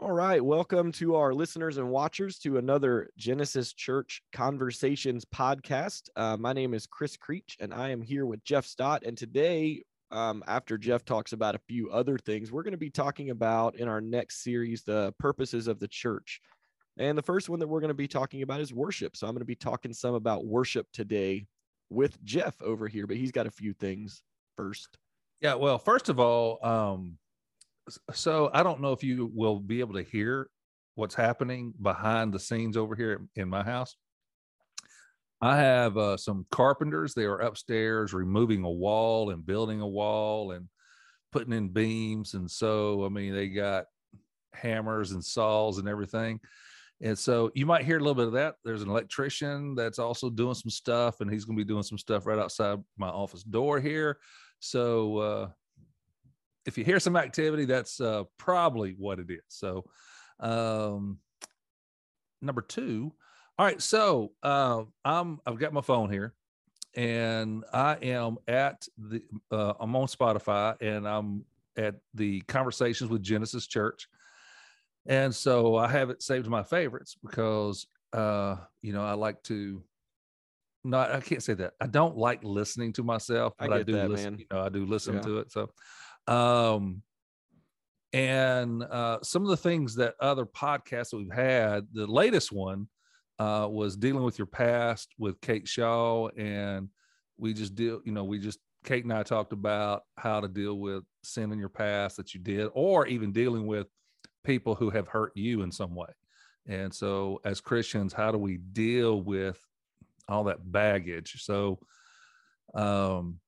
All right. Welcome to our listeners and watchers to another Genesis Church Conversations podcast. Uh, my name is Chris Creech, and I am here with Jeff Stott. And today, um, after Jeff talks about a few other things, we're going to be talking about in our next series the purposes of the church. And the first one that we're going to be talking about is worship. So I'm going to be talking some about worship today with Jeff over here, but he's got a few things first. Yeah. Well, first of all, um, so I don't know if you will be able to hear what's happening behind the scenes over here in my house. I have uh, some carpenters. They are upstairs removing a wall and building a wall and putting in beams. And so, I mean, they got hammers and saws and everything. And so you might hear a little bit of that. There's an electrician that's also doing some stuff, and he's going to be doing some stuff right outside my office door here. So uh, if you hear some activity, that's uh, probably what it is. So, um, number two. All right, so uh, I'm I've got my phone here, and I am at the uh, I'm on Spotify, and I'm at the conversations with Genesis Church, and so I have it saved to my favorites because uh, you know I like to no, I can't say that I don't like listening to myself, but I, I do that, listen. Man. You know, I do listen yeah. to it. So um, and uh, some of the things that other podcasts that we've had, the latest one uh, was dealing with your past with Kate Shaw, and we just deal, you know, we just Kate and I talked about how to deal with sin in your past that you did, or even dealing with people who have hurt you in some way. And so, as Christians, how do we deal with all that baggage? So, um,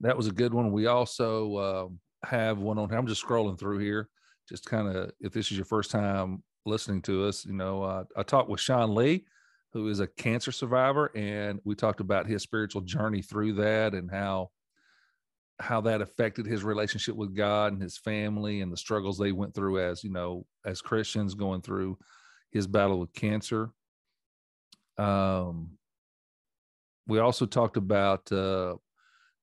that was a good one. We also uh, have one on. Here. I'm just scrolling through here, just kind of if this is your first time listening to us, you know, uh, I talked with Sean Lee, who is a cancer survivor, and we talked about his spiritual journey through that and how how that affected his relationship with God and his family and the struggles they went through as you know as Christians going through his battle with cancer. Um, we also talked about uh,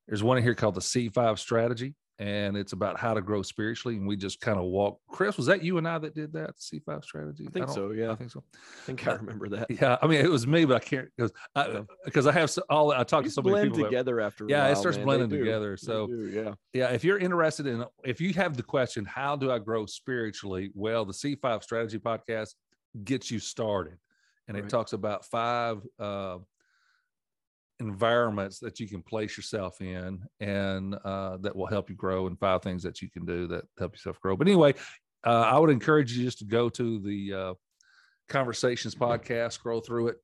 there's one in here called the C5 strategy, and it's about how to grow spiritually. And we just kind of walk. Chris, was that you and I that did that C5 strategy? I think I so. Yeah, I think so. I think I remember that. Yeah, I mean it was me, but I can't because I because I have all I talked to so many people together after. yeah, while, it starts man. blending together. So do, yeah, yeah. If you're interested in, if you have the question, how do I grow spiritually? Well, the C5 strategy podcast gets you started, and right. it talks about five. Uh, environments that you can place yourself in and uh, that will help you grow and five things that you can do that help yourself grow. But anyway uh, i would encourage you just to go to the uh, conversations podcast scroll through it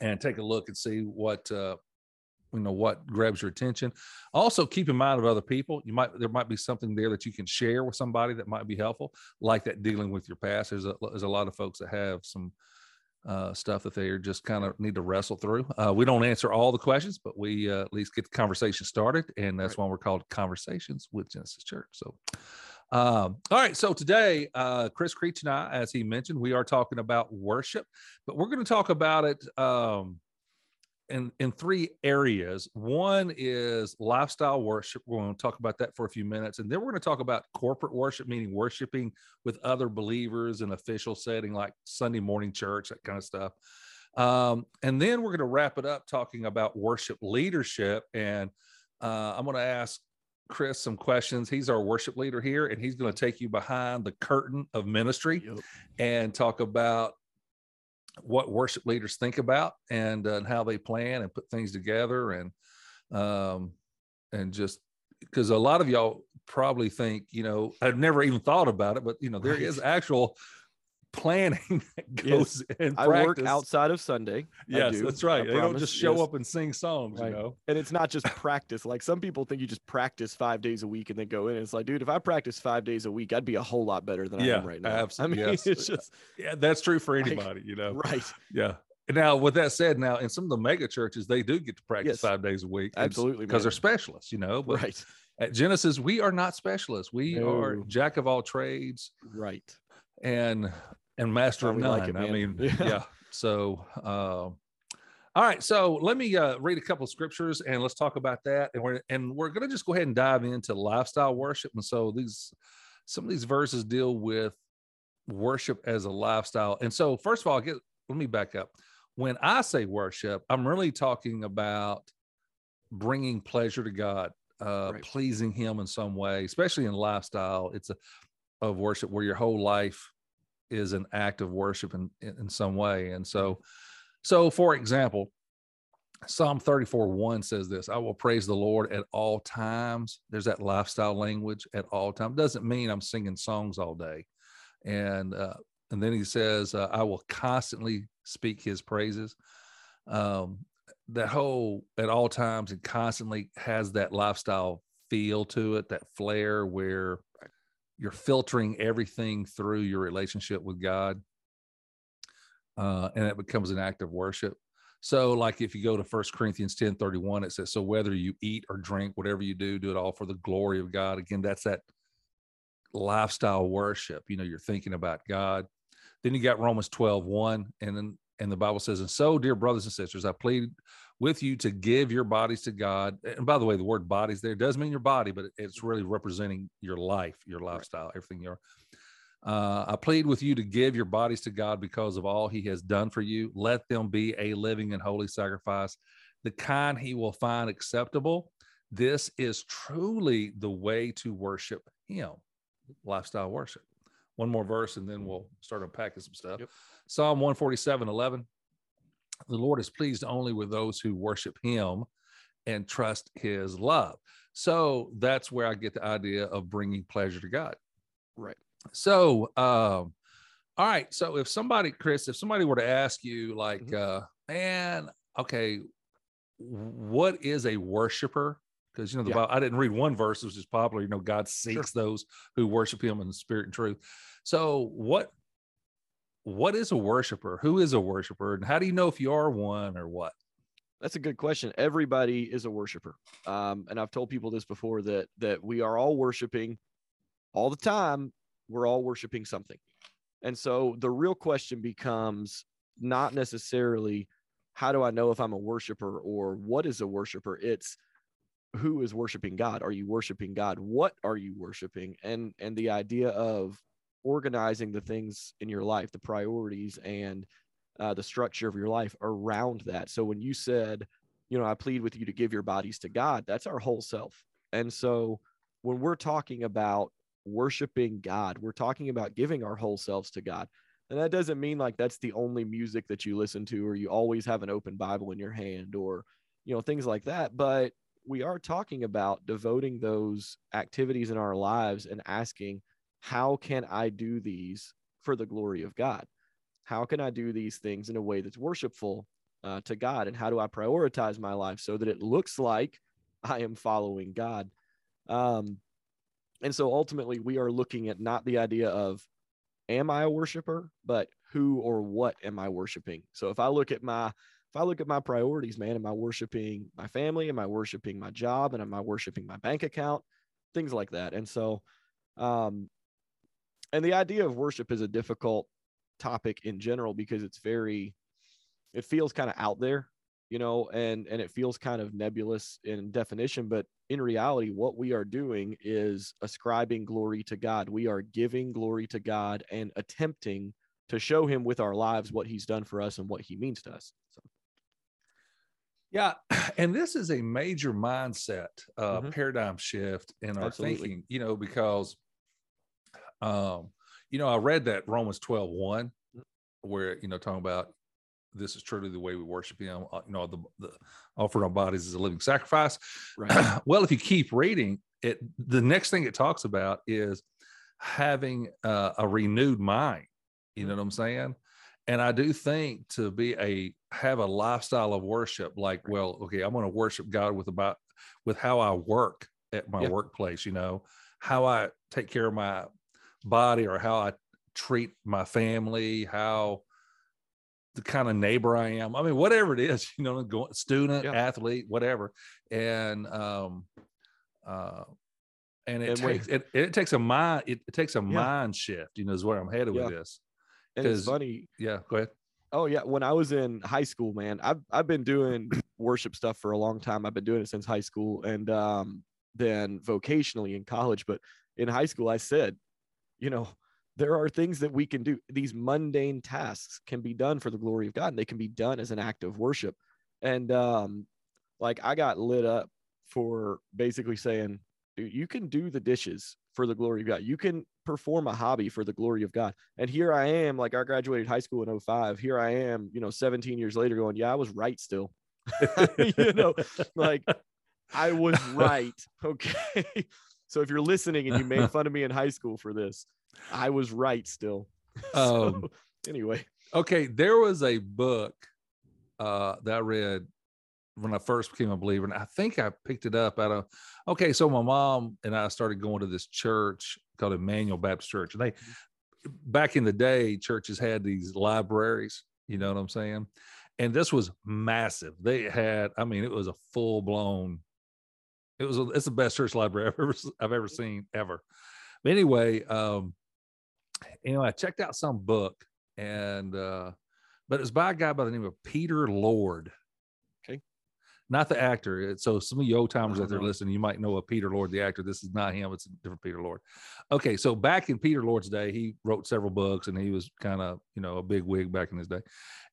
and take a look and see what uh, you know what grabs your attention. Also keep in mind of other people. You might there might be something there that you can share with somebody that might be helpful like that dealing with your past. There's a, there's a lot of folks that have some uh, stuff that they are just kind of need to wrestle through. Uh, we don't answer all the questions, but we uh, at least get the conversation started, and that's right. why we're called Conversations with Genesis Church. So, um, all right. So today, uh, Chris Creech and I, as he mentioned, we are talking about worship, but we're going to talk about it. Um, in in three areas. One is lifestyle worship. We're going to talk about that for a few minutes, and then we're going to talk about corporate worship, meaning worshiping with other believers in official setting like Sunday morning church, that kind of stuff. Um, and then we're going to wrap it up talking about worship leadership. And uh, I'm going to ask Chris some questions. He's our worship leader here, and he's going to take you behind the curtain of ministry yep. and talk about what worship leaders think about and, uh, and how they plan and put things together and um, and just because a lot of y'all probably think you know I've never even thought about it, but you know there is actual planning that goes yes. in. I work outside of Sunday. Yes, do, that's right. I they promise. don't just show yes. up and sing songs, right. you know. And it's not just practice. Like some people think you just practice five days a week and then go in. It's like, dude, if I practice five days a week, I'd be a whole lot better than yeah, I am right now. Absolutely. I mean, yes. it's just yeah, that's true for anybody, like, you know. Right. Yeah. Now, with that said, now in some of the mega churches, they do get to practice yes. five days a week. Absolutely, because they're specialists, you know. But right. At Genesis, we are not specialists. We no. are jack of all trades. Right. And and master of none. Like it, I mean, yeah. yeah. So, uh, all right. So let me uh, read a couple of scriptures and let's talk about that. And we're and we're going to just go ahead and dive into lifestyle worship. And so these some of these verses deal with worship as a lifestyle. And so, first of all, get, let me back up. When I say worship, I'm really talking about bringing pleasure to God, uh, right. pleasing Him in some way, especially in lifestyle. It's a of worship where your whole life is an act of worship in, in some way. And so, so for example, Psalm 34 1 says this I will praise the Lord at all times. There's that lifestyle language at all times. Doesn't mean I'm singing songs all day. And uh, and then he says, uh, I will constantly speak his praises. Um, that whole at all times and constantly has that lifestyle feel to it, that flair where you're filtering everything through your relationship with God. Uh, and it becomes an act of worship. So, like if you go to First Corinthians 10 31, it says, So whether you eat or drink, whatever you do, do it all for the glory of God. Again, that's that lifestyle worship. You know, you're thinking about God. Then you got Romans 12 1, and then and the Bible says, And so, dear brothers and sisters, I plead with you to give your bodies to God. And by the way, the word bodies there does mean your body, but it's really representing your life, your lifestyle, right. everything you're. Uh, I plead with you to give your bodies to God because of all he has done for you. Let them be a living and holy sacrifice, the kind he will find acceptable. This is truly the way to worship him, lifestyle worship. One more verse and then we'll start unpacking some stuff. Yep. Psalm 147 11 the Lord is pleased only with those who worship him and trust his love. So that's where I get the idea of bringing pleasure to God. Right. So, um, all right. So if somebody, Chris, if somebody were to ask you, like, mm-hmm. uh, man, okay, what is a worshiper? Because you know the yeah. Bible, I didn't read one verse which is popular. You know, God seeks sure. those who worship Him in the spirit and truth. So, what what is a worshiper? Who is a worshiper? And how do you know if you are one or what? That's a good question. Everybody is a worshiper. Um, and I've told people this before that that we are all worshiping all the time. We're all worshiping something. And so the real question becomes not necessarily how do I know if I'm a worshiper or what is a worshiper? It's who is worshiping God? Are you worshiping God? What are you worshiping? And and the idea of organizing the things in your life, the priorities and uh, the structure of your life around that. So when you said, you know, I plead with you to give your bodies to God, that's our whole self. And so when we're talking about worshiping God, we're talking about giving our whole selves to God. And that doesn't mean like that's the only music that you listen to or you always have an open Bible in your hand or, you know, things like that. But we are talking about devoting those activities in our lives and asking, how can I do these for the glory of God? How can I do these things in a way that's worshipful uh, to God? And how do I prioritize my life so that it looks like I am following God? Um, and so ultimately, we are looking at not the idea of, am I a worshiper, but who or what am I worshiping? So if I look at my if I look at my priorities, man, am I worshiping my family? Am I worshiping my job? And am I worshiping my bank account? Things like that. And so um, and the idea of worship is a difficult topic in general because it's very it feels kind of out there you know and and it feels kind of nebulous in definition but in reality what we are doing is ascribing glory to god we are giving glory to god and attempting to show him with our lives what he's done for us and what he means to us so. yeah and this is a major mindset uh, mm-hmm. paradigm shift in our Absolutely. thinking you know because um, you know, I read that Romans 12, 1, where, you know, talking about this is truly the way we worship him, uh, you know, the, the offer our bodies as a living sacrifice. Right. well, if you keep reading it, the next thing it talks about is having uh, a renewed mind. You know what I'm saying? And I do think to be a have a lifestyle of worship, like, well, okay, I'm going to worship God with about with how I work at my yeah. workplace, you know, how I take care of my body or how I treat my family, how the kind of neighbor I am. I mean, whatever it is, you know, going student, yeah. athlete, whatever. And um uh and it and takes it, it takes a mind it, it takes a yeah. mind shift, you know, is where I'm headed yeah. with this. And it's funny. Yeah, go ahead. Oh yeah, when I was in high school, man, I've I've been doing worship stuff for a long time. I've been doing it since high school and um then vocationally in college, but in high school I said you know, there are things that we can do. These mundane tasks can be done for the glory of God, and they can be done as an act of worship. And um, like I got lit up for basically saying, dude, you can do the dishes for the glory of God. You can perform a hobby for the glory of God. And here I am, like I graduated high school in 05. Here I am, you know, 17 years later going, yeah, I was right still. you know, like I was right. Okay. so if you're listening and you made fun of me in high school for this, I was right still. so, Um, anyway, okay, there was a book uh, that I read when I first became a believer, and I think I picked it up out of. Okay, so my mom and I started going to this church called Emmanuel Baptist Church, and they back in the day, churches had these libraries. You know what I'm saying? And this was massive. They had, I mean, it was a full blown. It was. A, it's the best church library I've ever I've ever seen ever. But anyway, um, you know, I checked out some book and uh but it's by a guy by the name of Peter Lord. Okay. Not the actor. So some of you old timers out there know. listening, you might know a Peter Lord, the actor. This is not him. It's a different Peter Lord. Okay. So back in Peter Lord's day, he wrote several books and he was kind of, you know, a big wig back in his day.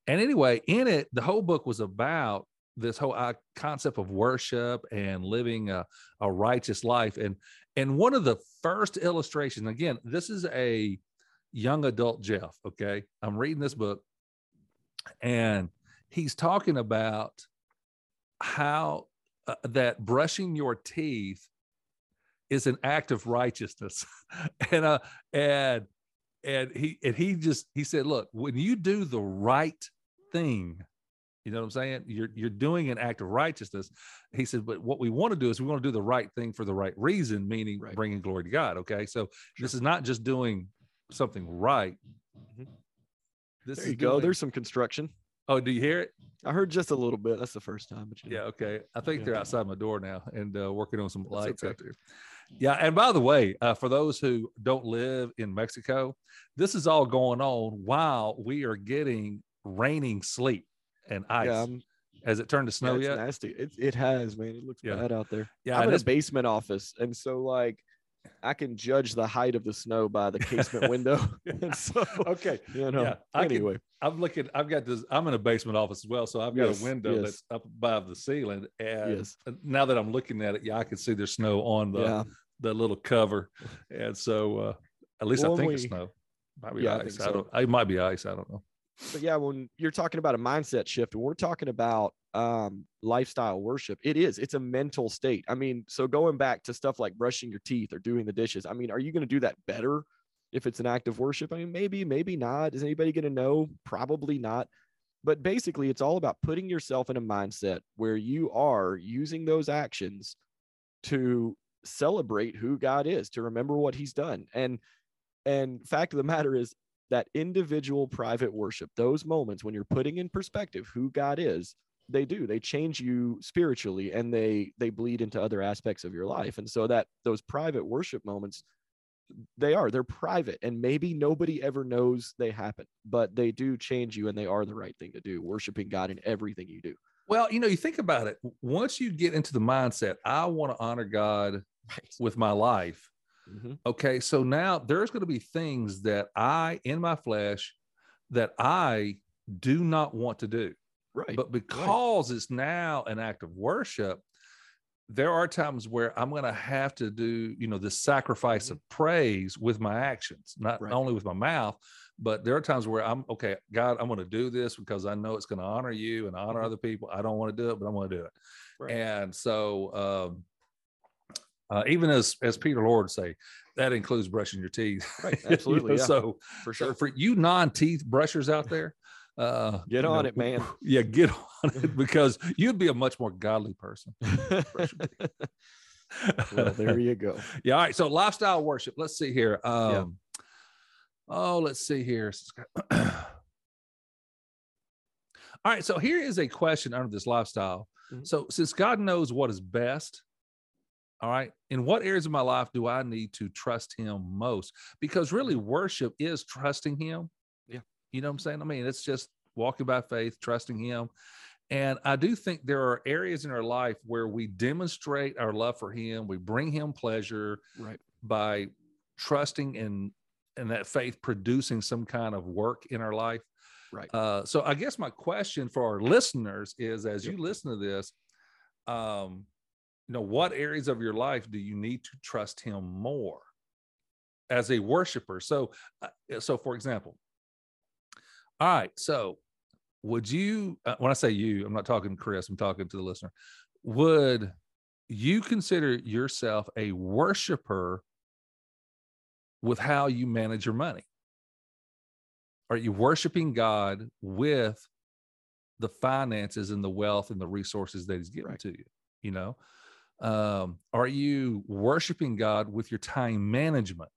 And anyway, in it, the whole book was about this whole uh, concept of worship and living a, a righteous life. And and one of the first illustrations, again, this is a young adult Jeff. Okay. I'm reading this book and he's talking about how uh, that brushing your teeth is an act of righteousness. and, uh, and, and he, and he just, he said, look, when you do the right thing, you know what I'm saying? You're you're doing an act of righteousness. He said, but what we want to do is we want to do the right thing for the right reason, meaning Right. bringing glory to God. Okay, so this is not just doing something right. Mhm. This there is you go. doing- There's some construction. oh, do you hear it? I heard just a little bit. That's the first time, but you know. Yeah. Okay. I think Yeah. they're outside my door now and uh, working on some That's lights okay. out there. Yeah. And by the way, uh, for those who don't live in Mexico, this is all going on while we are getting raining sleet and ice. Yeah, I'm- Has it turned to yeah, snow it's yet? nasty. It it has, man. It looks Yeah. bad out there. Yeah. I'm in a basement office, and so like I can judge the height of the snow by the casement window. so okay. you know. Yeah, I can- anyway, I'm looking. I've got this. I'm in a basement office as well, so I've got Yes, a window yes. that's up above the ceiling. And Yes. now that I'm looking at it, yeah, I can see there's snow on the yeah, the little cover, and so uh, at least Well, I think when it's snow. Might be Yeah, ice. I, so. don't. It might be ice. I don't know. But yeah, when you're talking about a mindset shift, when we're talking about um, lifestyle worship, it is. It's a mental state. I mean, so going back to stuff like brushing your teeth or doing the dishes. I mean, are you going to do that better if it's an act of worship? I mean, maybe, maybe not. Is anybody going to know? Probably not. But basically, it's all about putting yourself in a mindset where you are using those actions to celebrate who God is, to remember what He's done. And and fact of the matter is that individual private worship, those moments when you're putting in perspective who God is, they do. They change you spiritually and they they bleed into other aspects of your life. And so that those private worship moments they are they're private and maybe nobody ever knows they happen but they do change you and they are the right thing to do worshiping god in everything you do Well, you know, you think about it. Once you get into the mindset, I want to honor God right with my life. Mhm. Okay, so now there's going to be things that I, in my flesh, that I do not want to do. right But because it's now an act of worship, there are times where I'm going to have to do, you know, this sacrifice of praise with my actions, not Mm-hmm. Right. only with my mouth, but there are times where I'm okay, God, I'm going to do this because I know it's going to honor you and honor Mhm. other people. I don't want to do it, but I'm going to do it. Right. And so, um, uh, even as as Peter Lord say, that includes brushing your teeth. Right, You know, absolutely, yeah. So for so sure for you non-teeth brushers out there, uh, Get you on know, it, man. Yeah, get on it because you'd be a much more godly person. well there you go yeah. All right. So lifestyle worship. Let's see here. Um, Oh, let's see here. All right. So here is a question under this lifestyle. Mhm. So since God knows what is best, all right, in what areas of my life do I need to trust Him most? Because really, worship is trusting Him. Yeah. You know what I'm saying? I mean, it's just walking by faith, trusting Him. And I do think there are areas in our life where we demonstrate our love for Him, we bring Him pleasure right by trusting and and that faith producing some kind of work in our life. Right. Uh, so I guess my question for our listeners is, as you listen to this, um, you know, what areas of your life do you need to trust Him more as a worshiper? So, uh, so for example, all right, so would you? Uh, when I say you, I'm not talking to Chris. I'm talking to the listener. Would you consider yourself a worshiper with how you manage your money? Are you worshiping God with the finances and the wealth and the resources that He's given Right. to you? You know, um, are you worshiping God with your time management?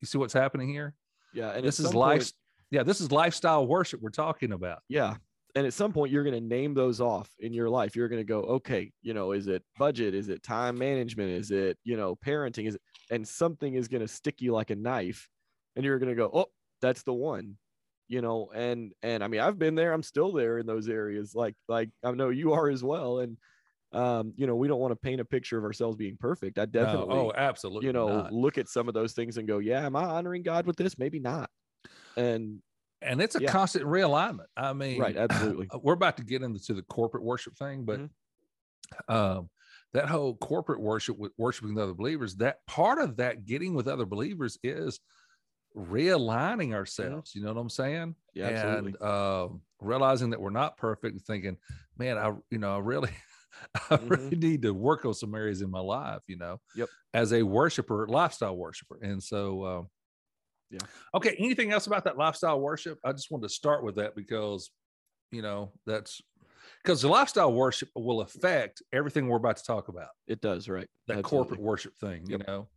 You see what's happening here? Yeah. And this is life. point- yeah, this is lifestyle worship we're talking about. yeah. And at some point, you're going to name those off in your life. You're going to go, okay, you know, is it budget? Is it time management? Is it, you know, parenting? Is it, and something is going to stick you like a knife and you're going to go, oh, that's the one, you know, and, and I mean, I've been there, I'm still there in those areas. Like, like I know you are as well. And, um, you know, we don't want to paint a picture of ourselves being perfect. I No, definitely, oh, absolutely. you know, not. look at some of those things and go, yeah, am I honoring God with this? Maybe not. And and it's a yeah. constant realignment. I mean, Right, absolutely. We're about to get into the corporate worship thing, but Mhm. um, that whole corporate worship with worshiping the other believers, that part of that getting with other believers is realigning ourselves. You know what I'm saying? Mm-hmm. yeah, absolutely. And um, realizing that we're not perfect and thinking, man, I, you know, I really, I really need to work on some areas in my life, you know, Mm-hmm. Yep. as a worshiper, lifestyle worshiper. And so, um, Yeah. Okay. Anything else about that lifestyle worship? I just wanted to start with that because, you know, that's because the lifestyle worship will affect everything we're about to talk about It does, right? that Absolutely. corporate worship thing, you Yep. know.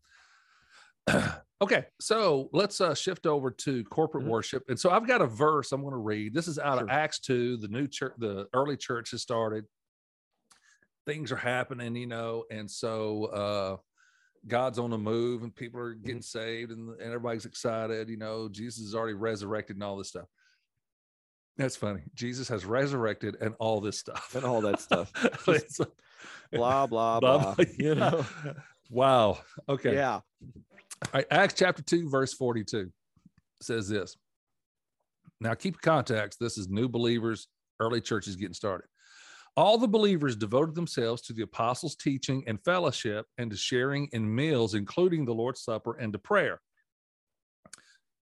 okay, so let's uh, shift over to corporate Mhm. worship, and so I've got a verse I'm going to read. This is out of Acts two. The new church, the early church has started. Things are happening, you know, and so uh, God's on the move, and people are Mm-hmm. getting saved, and, and everybody's excited. You know, Jesus is already resurrected, and all this stuff. That's funny. Jesus has resurrected, and all this stuff, And all that stuff. Blah blah blah, blah. You know? Wow. Okay. Yeah. All right, Acts chapter 2, verse 42 says this. Now, keep context. This is new believers, early churches getting started. All the believers devoted themselves to the apostles' teaching and fellowship and to sharing in meals, including the Lord's Supper and to prayer.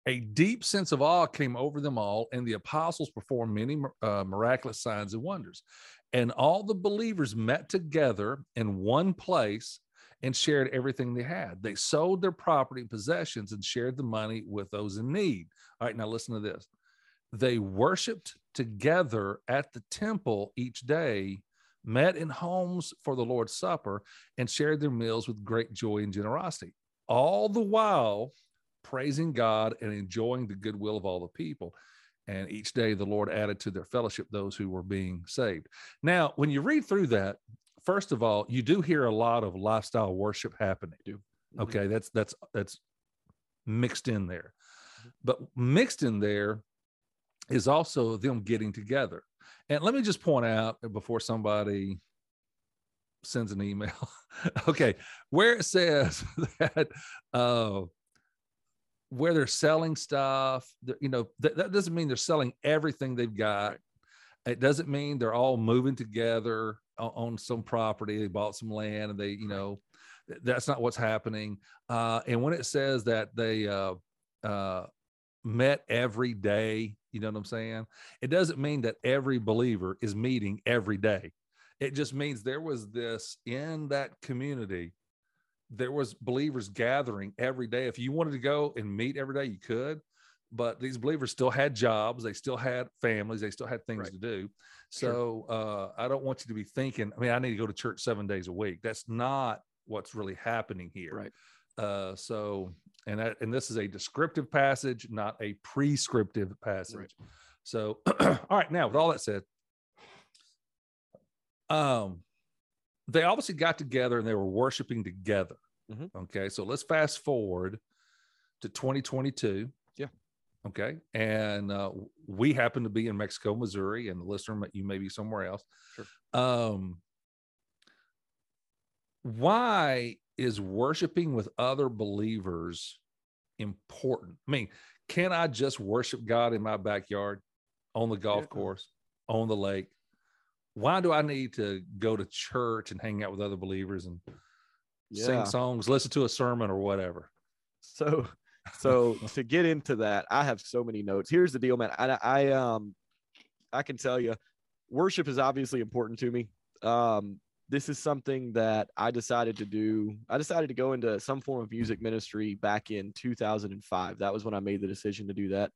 A deep sense of awe came over them all, and the apostles performed many uh, miraculous signs and wonders. And all the believers met together in one place and shared everything they had. They sold their property and possessions and shared the money with those in need. All right, now listen to this. They worshiped together at the temple each day, met in homes for the Lord's Supper, and shared their meals with great joy and generosity, all the while praising God and enjoying the goodwill of all the people. And each day the Lord added to their fellowship those who were being saved. Now, when you read through that, first of all, you do hear a lot of lifestyle worship happening. Mhm. Okay, that's that's that's mixed in there. Mhm. But mixed in there is also them getting together. And let me just point out before somebody sends an email. okay, where it says that uh where they're selling stuff, you know, that, that doesn't mean they're selling everything they've got. It doesn't mean they're all moving together on, on some property. They bought some land and they, you know, that's not what's happening. Uh, and when it says that they uh, uh, met every day, you know what I'm saying? It doesn't mean that every believer is meeting every day. It just means there was this in that community there was believers gathering every day if you wanted to go and meet every day you could but these believers still had jobs they still had families they still had things Right. to do Sure. so uh, i don't want you to be thinking i mean i need to go to church seven days a week that's not what's really happening here Right. uh, so and that, and this is a descriptive passage not a prescriptive passage so all right now with all that said um they obviously got together and they were worshiping together. Mhm. Okay. So let's fast forward to 2022. Yeah. Okay. And uh, we happen to be in Mexico, Missouri, and the listener, you may be somewhere else. Sure. Um, why is worshiping with other believers important. I mean, can I just worship God in my backyard, on the golf Yeah. course, on the lake? Why do I need to go to church and hang out with other believers and sing songs, listen to a sermon or whatever? So, so to get into that, I have so many notes. Here's the deal, man. I, I um, I can tell you, worship is obviously important to me. Um, this is something that I decided to do. I decided to go into some form of music ministry back in 2005. That was when I made the decision to do that.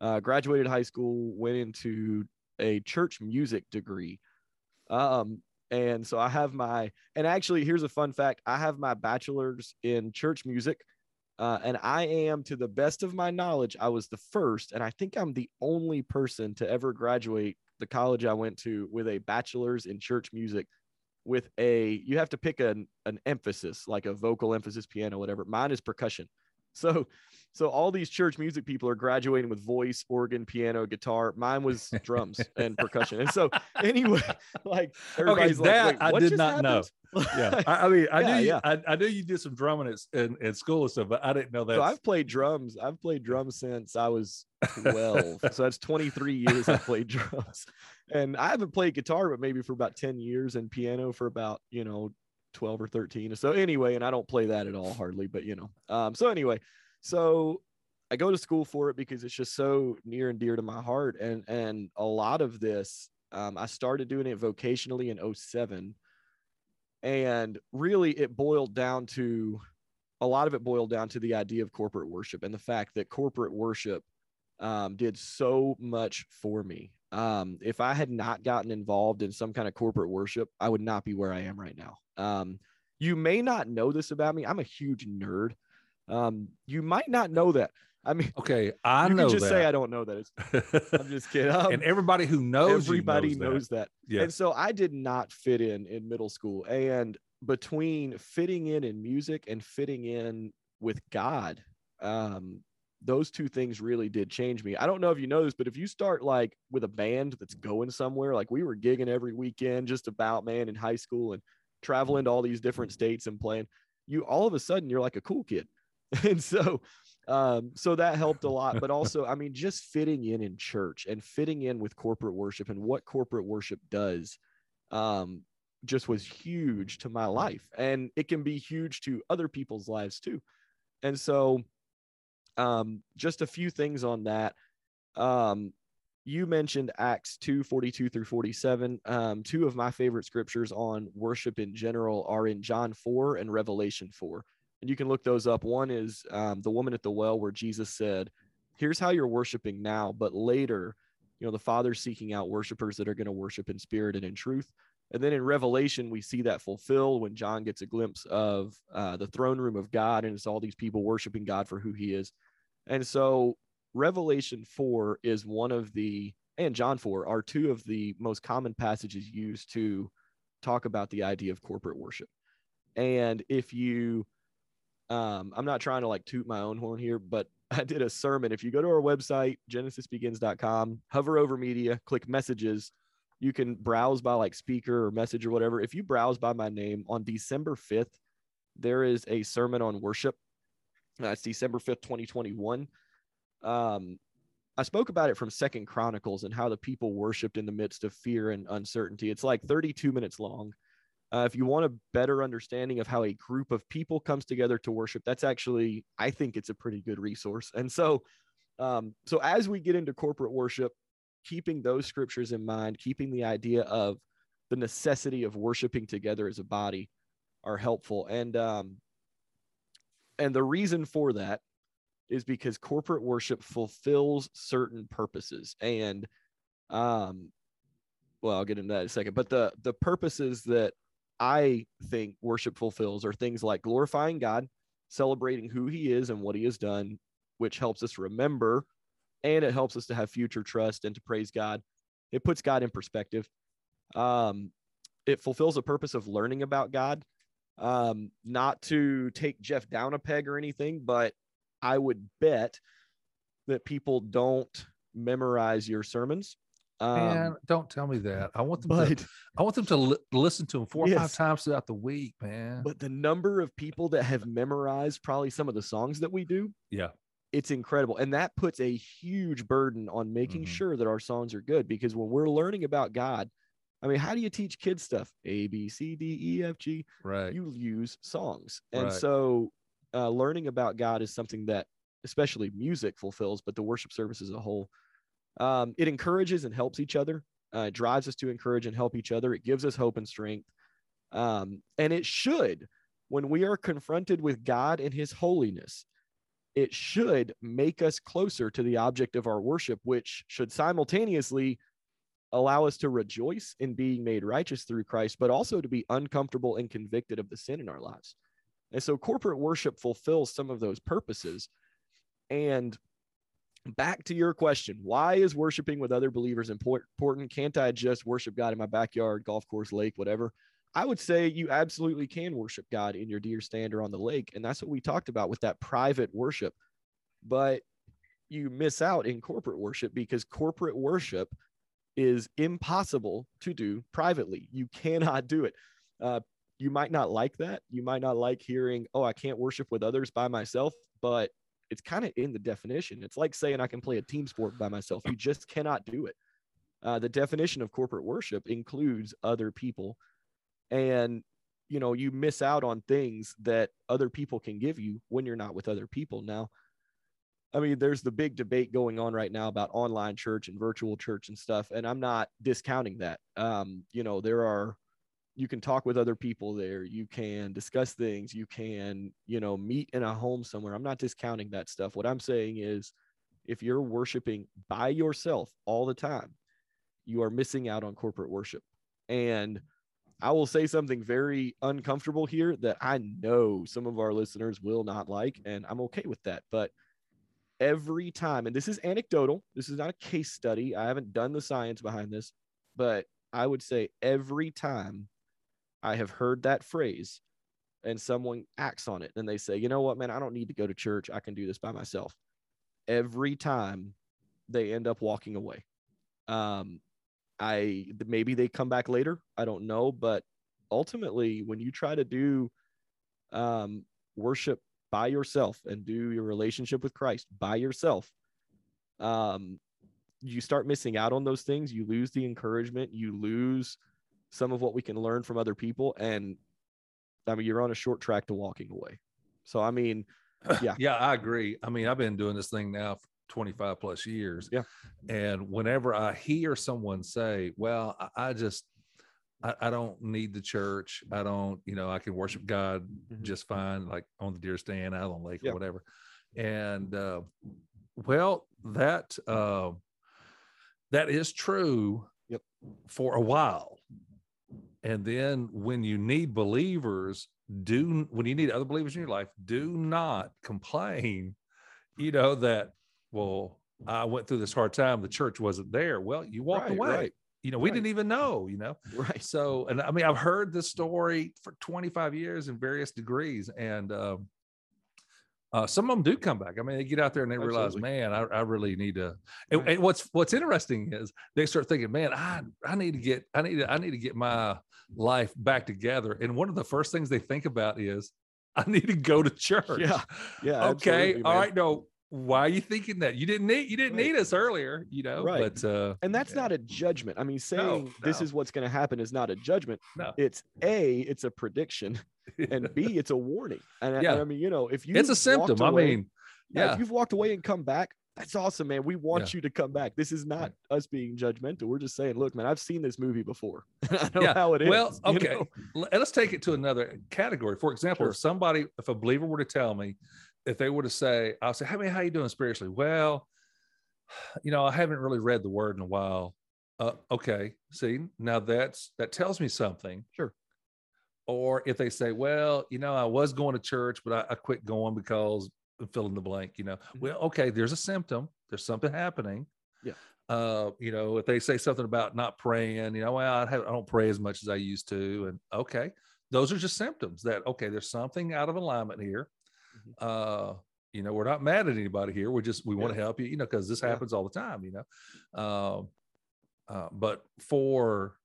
Uh, graduated high school, went into a church music degree. Um, and so I have my, and actually, here's a fun fact I have my bachelor's in church music. Uh, and I am, to the best of my knowledge, I was the first, and I think I'm the only person to ever graduate the college I went to with a bachelor's in church music. With a, you have to pick an an emphasis, like a vocal emphasis, piano, whatever. Mine is percussion. So, so all these church music people are graduating with voice, organ, piano, guitar. Mine was drums and percussion. And so, anyway, like everybody's like, that "Wait, I did not know. Yeah, I, I mean, I Yeah, knew you, yeah. I, I knew you did some drumming at, in, in school and stuff, but I didn't know that. So I've played drums. I've played drums since I was 12. so that's 23 years I played drums. And I haven't played guitar, but maybe for about 10 years and piano for about, you know, 12 or 13 or so anyway. And I don't play that at all hardly, but you know. Um, so anyway, so I go to school for it because it's just so near and dear to my heart. And and a lot of this, um, I started doing it vocationally in 07. And really it boiled down to a lot of it boiled down to the idea of corporate worship and the fact that corporate worship um, did so much for me. Um, if I had not gotten involved in some kind of corporate worship, I would not be where I am right now. Um, you may not know this about me. I'm a huge nerd. Um, you might not know that. I mean, okay, I you know can just say I don't know that. It's, I'm just kidding. Um, and everybody who knows everybody knows, knows that. that. Yeah. And so I did not fit in in middle school. And between fitting in in music and fitting in with God, um, those two things really did change me. I don't know if you know this, but if you start like with a band that's going somewhere, like we were gigging every weekend just about, man, in high school and traveling to all these different states and playing, you all of a sudden you're like a cool kid. and so um so that helped a lot but also i mean just fitting in in church and fitting in with corporate worship and what corporate worship does um just was huge to my life and it can be huge to other people's lives too and so um just a few things on that. Um you mentioned acts 2 42 through 47 um two of my favorite scriptures on worship in general are in john 4 and revelation 4 and you can look those up. One is um, the woman at the well where jesus said here's how you're worshiping now but later you know the father's seeking out worshipers that are going to worship in spirit and in truth. And then in revelation we see that fulfilled when john gets a glimpse of uh, the throne room of god and it's all these people worshiping god for who he is and so revelation 4 is one of the and john 4 are two of the most common passages used to talk about the idea of corporate worship and if you um, I'm not trying to like toot my own horn here, but I did a sermon. If you go to our website, genesisbegins.com, hover over media, click messages, you can browse by like speaker or message or whatever. If you browse by my name on December 5th, there is a sermon on worship. That's December 5th, 2021. Um, I spoke about it from Second Chronicles and how the people worshiped in the midst of fear and uncertainty. It's like 32 minutes long. Uh, if you want a better understanding of how a group of people comes together to worship, that's actually, I think it's a pretty good resource. And so, um, so as we get into corporate worship, keeping those scriptures in mind, keeping the idea of the necessity of worshiping together as a body are helpful. And, um, and the reason for that is because corporate worship fulfills certain purposes. And, um, well, I'll get into that in a second, but the, the purposes that I think worship fulfills are things like glorifying God, celebrating who he is and what he has done, which helps us remember and it helps us to have future trust and to praise God. It puts God in perspective. Um, it fulfills a purpose of learning about God. Um, not to take Jeff down a peg or anything, but I would bet that people don't memorize your sermons. Um, Man, don't tell me that. I want them but to. I want them to li- listen to them four or five times throughout the week, man. but the number of people that have memorized probably some of the songs that we do yeah, it's incredible. And that puts a huge burden on making Mhm. sure that our songs are good because when we're learning about God, I mean, how do you teach kids stuff? A, B, C, D, E, F, G. Right. You use songs. And Right. so uh, learning about God is something that especially music fulfills, but the worship service as a whole, um, it encourages and helps each other. Uh, it drives us to encourage and help each other. It gives us hope and strength. Um, and it should, when we are confronted with God and his holiness, it should make us closer to the object of our worship, which should simultaneously allow us to rejoice in being made righteous through Christ, but also to be uncomfortable and convicted of the sin in our lives. And so corporate worship fulfills some of those purposes. And back to your question why is worshiping with other believers important? Can't I just worship God in my backyard, golf course, lake, whatever? I would say you absolutely can worship God in your deer stand or on the lake. And that's what we talked about with that private worship. But you miss out in corporate worship because corporate worship is impossible to do privately. You cannot do it. Uh, you might not like that. You might not like hearing, oh, I can't worship with others by myself, but it's kind of in the definition. It's like saying I can play a team sport by myself. You just cannot do it. Uh, the definition of corporate worship includes other people. And, you know, you miss out on things that other people can give you when you're not with other people. Now, I mean, there's the big debate going on right now about online church and virtual church and stuff. And I'm not discounting that. Um, you know, there are, you can talk with other people there. You can discuss things. You can, you know, meet in a home somewhere. I'm not discounting that stuff. What I'm saying is if you're worshiping by yourself all the time, you are missing out on corporate worship. And I will say something very uncomfortable here that I know some of our listeners will not like, and I'm okay with that. But every time, and this is anecdotal, this is not a case study. I haven't done the science behind this, but I would say every time I have heard that phrase and someone acts on it and they say, you know what, man, I don't need to go to church. I can do this by myself. Every time they end up walking away. Um, I maybe they come back later. I don't know, but ultimately, when you try to do um, worship by yourself and do your relationship with Christ by yourself, um, you start missing out on those things. You lose the encouragement. You lose some of what we can learn from other people, and I mean, you're on a short track to walking away. So, I mean, Yeah. yeah, I agree. I mean, I've been doing this thing now for 25 plus years. Yeah. And whenever I hear someone say, well, I, I just, I, I don't need the church. I don't, you know, I can worship God Mhm. just fine, like on the deer stand, out on lake Yeah. or whatever. And, uh, well, that, uh, that is true Yep. for a while. And then when you need believers, do when you need other believers in your life, do not complain, you know, that, well, I went through this hard time, the church wasn't there. Well, you walked Right, away. right. You know, we right. didn't even know, you know. right. So, and I mean, I've heard this story for 25 years in various degrees, and um, uh, some of them do come back. I mean, they get out there and they realize, Absolutely. man, I, I really need to. And, and what's what's interesting is they start thinking, man, I I need to get I need to I need to get my life back together. And one of the first things they think about is, I need to go to church. Yeah. Yeah. Okay. All right. No. Why are you thinking that? You didn't need you didn't Right. need us earlier, you know. Right. But uh, And that's Yeah. not a judgment. I mean, saying this no. is what's going to happen is not a judgment. no. It's A, it's a prediction, and B, it's a warning. And, I- Yeah. and I mean, you know, if you it's a symptom. I mean, yeah, yeah. if you've walked away and come back, that's awesome, man. We want you to come back. This is not us being judgmental. We're just saying, look, man, I've seen this movie before. I know how it is. Well, you okay. know? Let- let's take it to another category. For example, Sure. if somebody, if a believer were to tell me, if they were to say, I'll say, Hey man, how you doing spiritually? Well, you know, I haven't really read the word in a while. Uh, okay. See, now that's that tells me something. Sure. Or if they say, Well, you know, I was going to church, but I, I quit going because fill in the blank, you know. Mhm. Well, okay, there's a symptom, there's something happening. Yeah. Uh, you know, if they say something about not praying, you know, well, I, have, I don't pray as much as I used to, and okay, those are just symptoms that okay, there's something out of alignment here. Uh, you know, we're not mad at anybody here. We're just we want to help you, you know, because this Yeah. happens all the time, you know. Um, uh, but for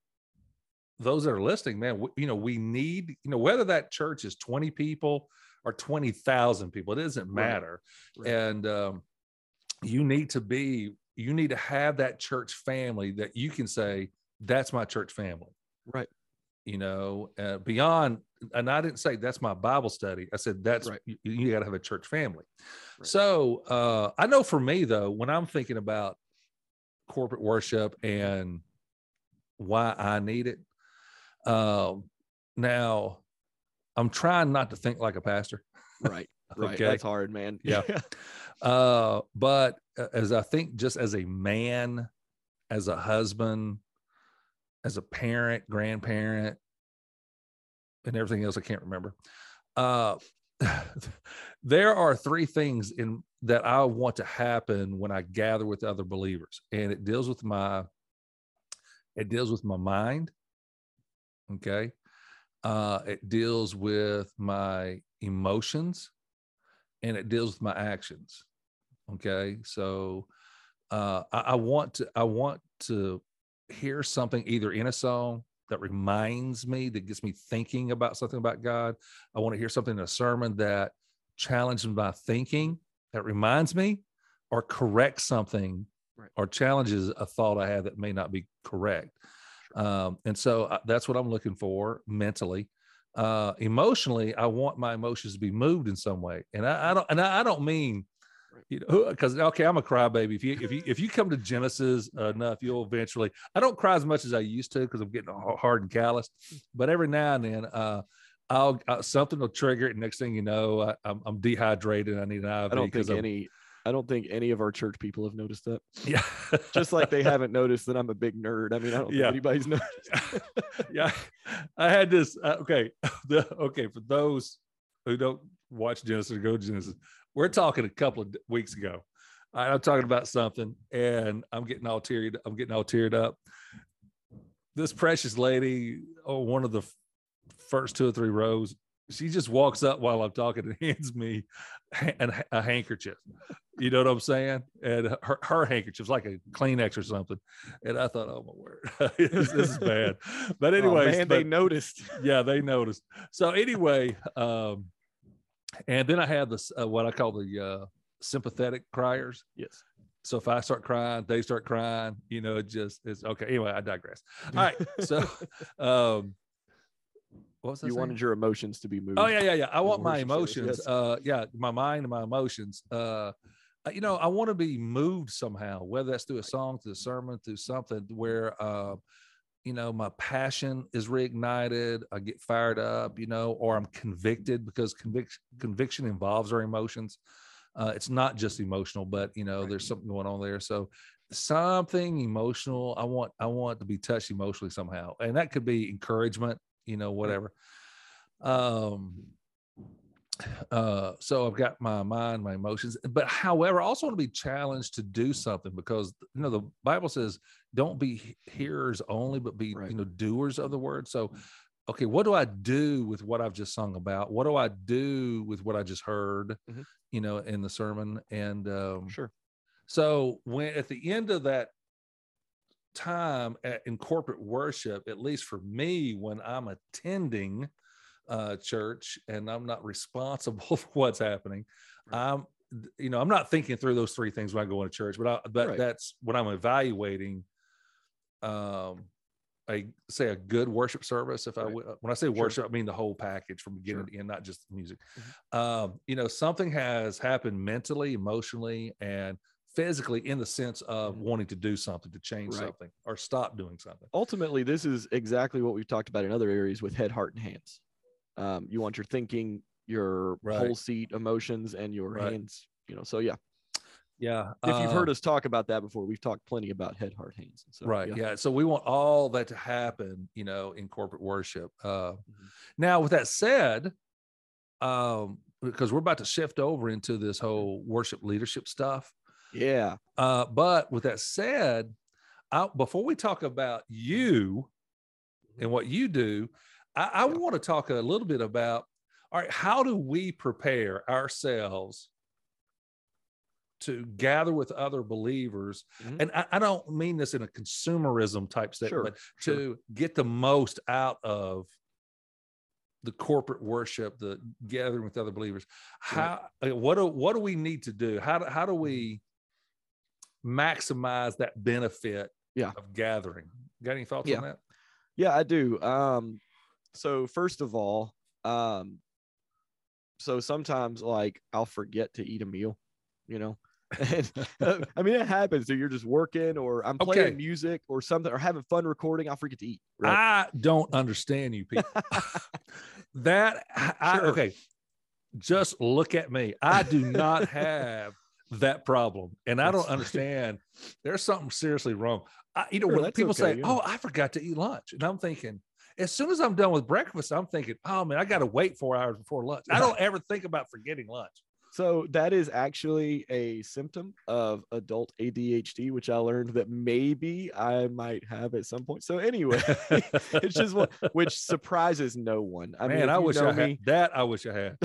those that are listening, man, we, you know, we need, you know, whether that church is 20 people or 20,000 people. It doesn't Right. matter. Right. And um, you need to be, you need to have that church family that you can say, that's my church family. Right. You know, uh, beyond, and I didn't say that's my Bible study. I said that's, Right. you, you got to have a church family. Right. So uh, I know for me, though, when I'm thinking about corporate worship and why I need it, um, now I'm trying not to think like a pastor. Right. Right. Okay. That's hard, man. Yeah. Uh, but uh, as I think, just as a man, as a husband, as a parent, grandparent, and everything else I can't remember, uh, there are three things in that I want to happen when I gather with other believers, and it deals with my, it deals with my mind. Okay. Uh, it deals with my emotions and it deals with my actions. Okay. So uh, I, I want to, I want to hear something either in a song that reminds me, that gets me thinking about something about God. I want to hear something in a sermon that challenges my thinking, that reminds me, or corrects something Right. or challenges a thought I have that may not be correct. Um, and so uh, that's what I'm looking for mentally. Uh, emotionally, I want my emotions to be moved in some way, and I, I don't, and I, I don't mean. You know, because okay, I'm a crybaby. If you if you if you come to Genesis enough, you'll eventually. I don't cry as much as I used to because I'm getting hard and calloused, but every now and then, uh, I'll uh, something will trigger it. And next thing you know, I, I'm, I'm dehydrated. I need an IV. I don't think I'm- any I don't think any of our church people have noticed that. Yeah, Just like they haven't noticed that I'm a big nerd. I mean, I don't Yeah. think anybody's noticed. yeah, I had this. Uh, okay, the, okay for those who don't watch Genesis or go to Genesis, we're talking a couple of weeks ago. I- I'm talking about something, and I'm getting all teared. I'm getting all teared up. This precious lady, oh, one of the first two or three rows, she just walks up while I'm talking and hands me an- a handkerchief. You know what I'm saying? And her, her handkerchief's like a Kleenex or something. And I thought, oh my word, this, this is bad. But Oh, anyway, man, they noticed. yeah, they noticed. So anyway, um, and then I have this uh, what I call the uh, sympathetic criers. Yes. So if I start crying, they start crying. You know, it just it's okay. Anyway, I digress. All right. So, um, what was I you saying? wanted your emotions to be moved. Oh yeah, yeah, yeah. I want my emotions. yes. Uh, yeah, my mind and my emotions. Uh, uh, you know, I want to be moved somehow, whether that's through a song, through a sermon, through something where, uh, you know, my passion is reignited. I get fired up, you know, or I'm convicted because conviction conviction involves our emotions. Uh, it's not just emotional, but you know, Right. there's something going on there. So something emotional. I want I want to be touched emotionally somehow, and that could be encouragement, you know, whatever. Um, uh, so I've got my mind, my emotions, but however, I also want to be challenged to do something because you know the Bible says, "Don't be hearers only, but be Right. you know doers of the word." So, okay, what do I do with what I've just sung about? What do I do with what I just heard? Mhm. You know, in the sermon, and um, Sure. so when at the end of that time at, in corporate worship, at least for me, when I'm attending uh, church and I'm not responsible for what's happening, Right. I'm you know I'm not thinking through those three things when I go into church, but I, but Right. that's when I'm evaluating. Um, a say a good worship service. If I Right. w- when I say Sure. worship, I mean the whole package from beginning Sure. to end, not just the music. Mm-hmm. Um, you know, something has happened mentally, emotionally, and physically in the sense of Mhm. wanting to do something, to change Right. something, or stop doing something. Ultimately, this is exactly what we've talked about in other areas with head, heart, and hands. Um, you want your thinking, your Right. whole seat emotions, and your Right. hands. You know, so yeah. Yeah. If you've heard uh, us talk about that before, we've talked plenty about head, heart, hands. So, right yeah. so we want all that to happen you know in corporate worship uh Mhm. now with that said um because we're about to shift over into this whole worship leadership stuff Yeah. uh but with that said I, before we talk about you and what you do i, I Yeah. want to talk a little bit about all right how do we prepare ourselves to gather with other believers Mhm. and I, I don't mean this in a consumerism type statement Sure, but sure. to get the most out of the corporate worship, the gathering with other believers. How what do what do we need to do? How do how do we maximize that benefit Yeah. of gathering? Got any thoughts Yeah. on that? Yeah, I do. Um, so first of all, um, so sometimes like I'll forget to eat a meal, you know. And, uh, I mean, it happens. So you're just working, or I'm playing Okay. music, or something, or having fun recording. I'll forget to eat. Right? I don't understand you people. that I, I- Sure. okay. Just look at me. I do not have that problem, and I don't understand. There's something seriously wrong. I, you know, Sure, when people okay, say, yeah. "Oh, I forgot to eat lunch," and I'm thinking, as soon as I'm done with breakfast, I'm thinking, "Oh man, I got to wait four hours before lunch." I don't ever think about forgetting lunch. So that is actually a symptom of adult ADHD, which I learned that maybe I might have at some point. So anyway, it's just one which surprises no one. I mean, man, if I wish I had me, that. I wish I had.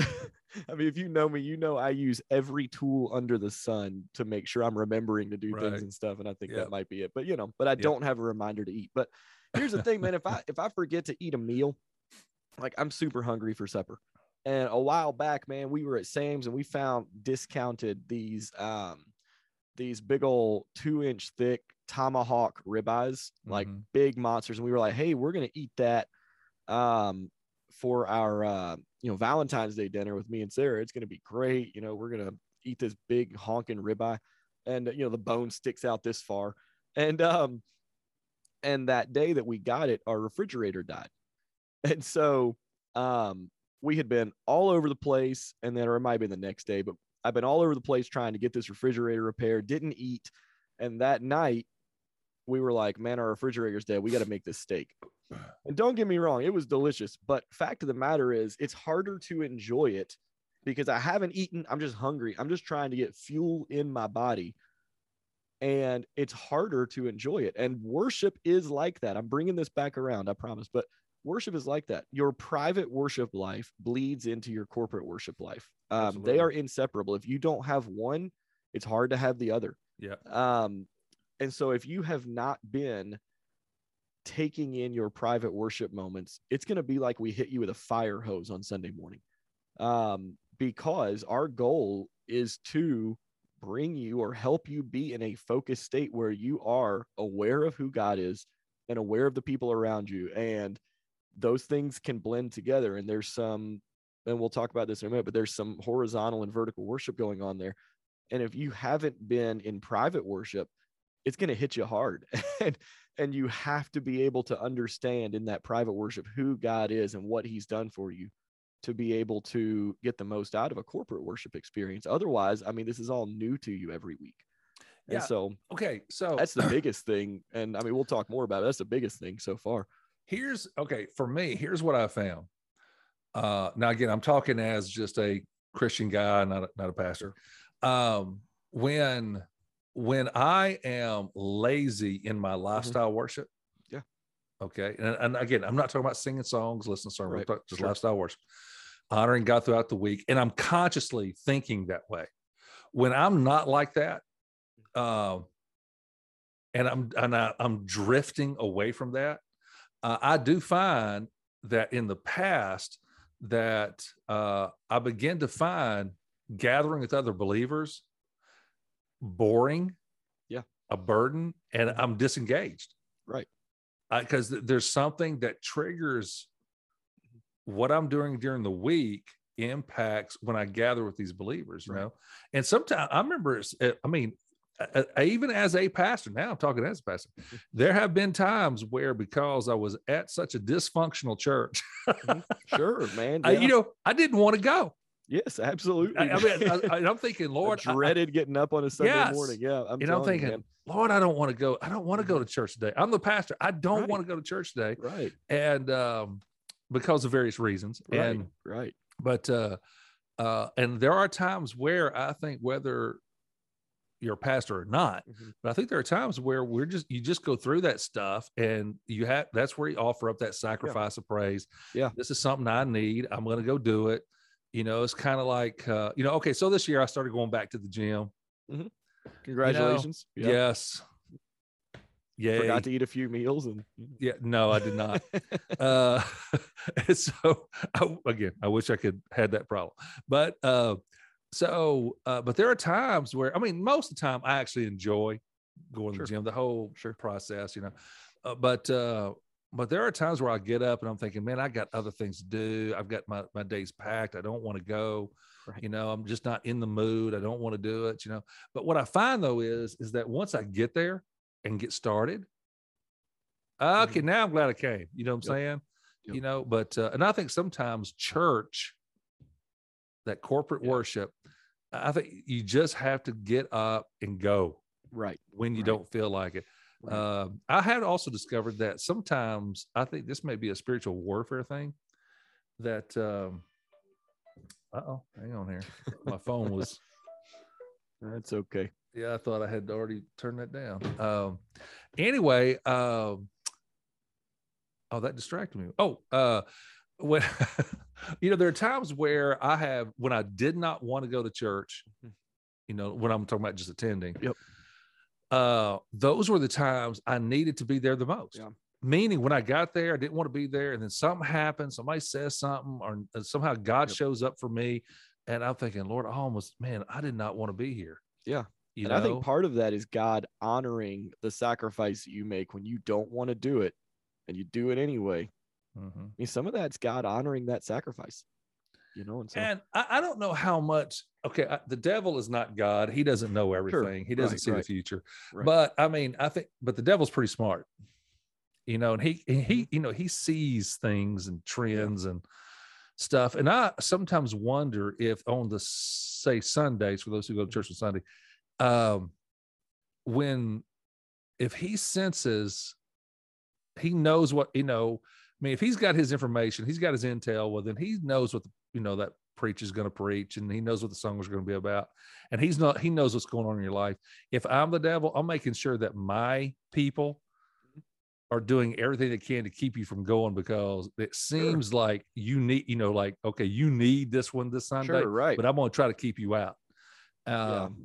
I mean, if you know me, you know I use every tool under the sun to make sure I'm remembering to do Right. things and stuff. And I think Yep. that might be it. But you know, but I Yep. don't have a reminder to eat. But here's the thing, man. If I if I forget to eat a meal, like I'm super hungry for supper. And a while back, man, we were at Sam's and we found discounted these um these big old two inch thick tomahawk ribeyes, like Mhm. big monsters. And we were like, hey, we're gonna eat that um for our uh you know Valentine's Day dinner with me and Sarah. It's gonna be great. You know, we're gonna eat this big honking ribeye, and you know the bone sticks out this far. And um and that day that we got it, our refrigerator died. And so um we had been all over the place, and then or it might have been the next day, but I've been all over the place trying to get this refrigerator repaired, didn't eat. And that night we were like, man, our refrigerator's dead. We got to make this steak. And don't get me wrong, it was delicious. But fact of the matter is, it's harder to enjoy it because I haven't eaten. I'm just hungry. I'm just trying to get fuel in my body. And it's harder to enjoy it. And worship is like that. I'm bringing this back around, I promise. But worship is like that. Your private worship life bleeds into your corporate worship life. Um, they are inseparable. If you don't have one, it's hard to have the other. Yeah. Um, and so if you have not been taking in your private worship moments, it's going to be like we hit you with a fire hose on Sunday morning. Um, because our goal is to bring you or help you be in a focused state where you are aware of who God is and aware of the people around you. And those things can blend together. And there's some, and we'll talk about this in a minute, but there's some horizontal and vertical worship going on there. And if you haven't been in private worship, it's going to hit you hard. and and you have to be able to understand in that private worship who God is and what he's done for you to be able to get the most out of a corporate worship experience. Otherwise, I mean, this is all new to you every week. And Yeah. so Okay. So that's the biggest thing. And I mean, we'll talk more about it. That's the biggest thing so far. here's okay for me here's what i found uh now again i'm talking as just a christian guy not a, not a pastor um when when i am lazy in my lifestyle worship Mm-hmm. Yeah. okay and, and again i'm not talking about singing songs listening to sermons Right, just sure. lifestyle worship honoring god throughout the week and i'm consciously thinking that way when i'm not like that um and i'm and I, i'm drifting away from that uh, I do find that in the past that uh, I begin to find gathering with other believers boring, Yeah. a burden, and I'm disengaged, Right. Because there's something that triggers what I'm doing during the week impacts when I gather with these believers, you Right. know. And sometimes I remember, uh, I mean, even as a pastor, now I'm talking as a pastor, there have been times where because I was at such a dysfunctional church, Sure, man. I, you know, I didn't want to go. yes, absolutely. I, I mean, I, am thinking, Lord, I dreaded getting up on a Sunday Yes. morning. Yeah. I'm you know, I'm telling you, thinking. Lord, I don't want to go. I don't want to go to church today. I'm the pastor. I don't Right. want to go to church today, Right. and um, because of various reasons. Right. And right. but uh, uh, and there are times where I think whether you're a pastor or not, Mhm. but I think there are times where we're just you just go through that stuff and you have that's where you offer up that sacrifice of praise. Yeah. this is something I need. I'm going to go do it. You know, it's kind of like uh, you know. Okay, so this year I started going back to the gym. Congratulations. Yeah. Yes. Yeah. Forgot to eat a few meals and Yeah, no, I did not. uh, so I, again, I wish I could had that problem, but uh, so uh, but there are times where I mean, most of the time I actually enjoy going Sure. to the gym, the whole Sure. process, you know. Uh, but uh, but there are times where I get up and I'm thinking, man, I got other things to do. I've got my my days packed. I don't want to go. Right. You know, I'm just not in the mood. I don't want to do it. You know. But what I find though is is that once I get there and get started, okay, now I'm glad I came. You know what I'm Yep. saying? Yep. You know, but uh, and I think sometimes church, that corporate Yeah. worship, I think you just have to get up and go right. when you Right. don't feel like it. Right. Um, I had also discovered that sometimes I think this may be a spiritual warfare thing. That um, uh oh, hang on here. My phone was That's okay. Yeah, I thought I had already turned that down. Um, anyway, um, oh, that distracted me. Oh, uh, when you know, there are times where I have when I did not want to go to church. Mhm. You know, when I'm talking about just attending. Yep. Uh, those were the times I needed to be there the most. Yeah. Meaning, when I got there, I didn't want to be there, and then something happened. Somebody says something, or uh, somehow God Yep. shows up for me, and I'm thinking, Lord, I almost, man, I did not want to be here. Yeah. You and know, I think part of that is God honoring the sacrifice you make when you don't want to do it and you do it anyway. Mhm. I mean, some of that's God honoring that sacrifice, you know. And so, And I, I don't know how much. Okay, I, the devil is not God. He doesn't know everything. He doesn't right, see the future. Right. But I mean, I think, but the devil's pretty smart, you know. And he, and Mm-hmm. he, you know, he sees things and trends and stuff. And I sometimes wonder if on the say Sundays for those who go to church on Sunday, um, when if he senses, he knows what you know. I mean, if he's got his information, he's got his intel. Well, then he knows what the, you know that preach is going to preach, and he knows what the song is going to be about. And he's not. He knows what's going on in your life. If I'm the devil, I'm making sure that my people are doing everything they can to keep you from going because it seems like you need. You know, like okay, you need this one this Sunday, sure, right. but I'm going to try to keep you out. Yeah. Um,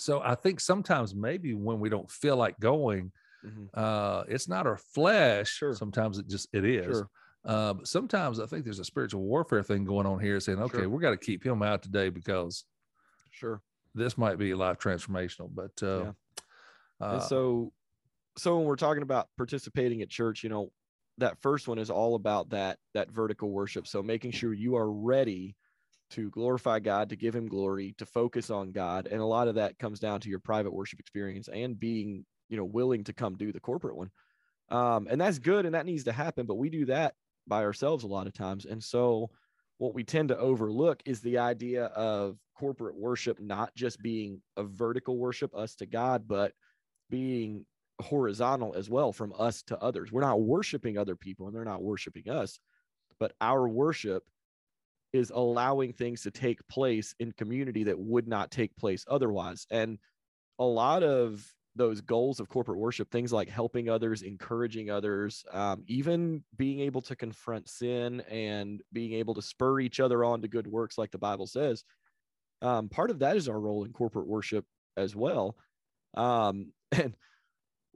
So I think sometimes maybe when we don't feel like going, Mhm. uh it's not our flesh Sure. sometimes it just it is Sure. uh but sometimes i think there's a spiritual warfare thing going on here saying okay Sure. we got to keep him out today because Sure. this might be life transformational but uh, Yeah. uh and so so when we're talking about participating at church you know that first one is all about that that vertical worship so making sure you are ready to glorify god to give him glory to focus on god and a lot of that comes down to your private worship experience and being you know willing to come do the corporate one um and that's good and that needs to happen but we do that by ourselves a lot of times and so what we tend to overlook is the idea of corporate worship not just being a vertical worship us to god but being horizontal as well from us to others. We're not worshiping other people and they're not worshiping us, but our worship is allowing things to take place in community that would not take place otherwise. And a lot of those goals of corporate worship, things like helping others, encouraging others, um, even being able to confront sin and being able to spur each other on to good works, like the Bible says, um, part of that is our role in corporate worship as well. Um, and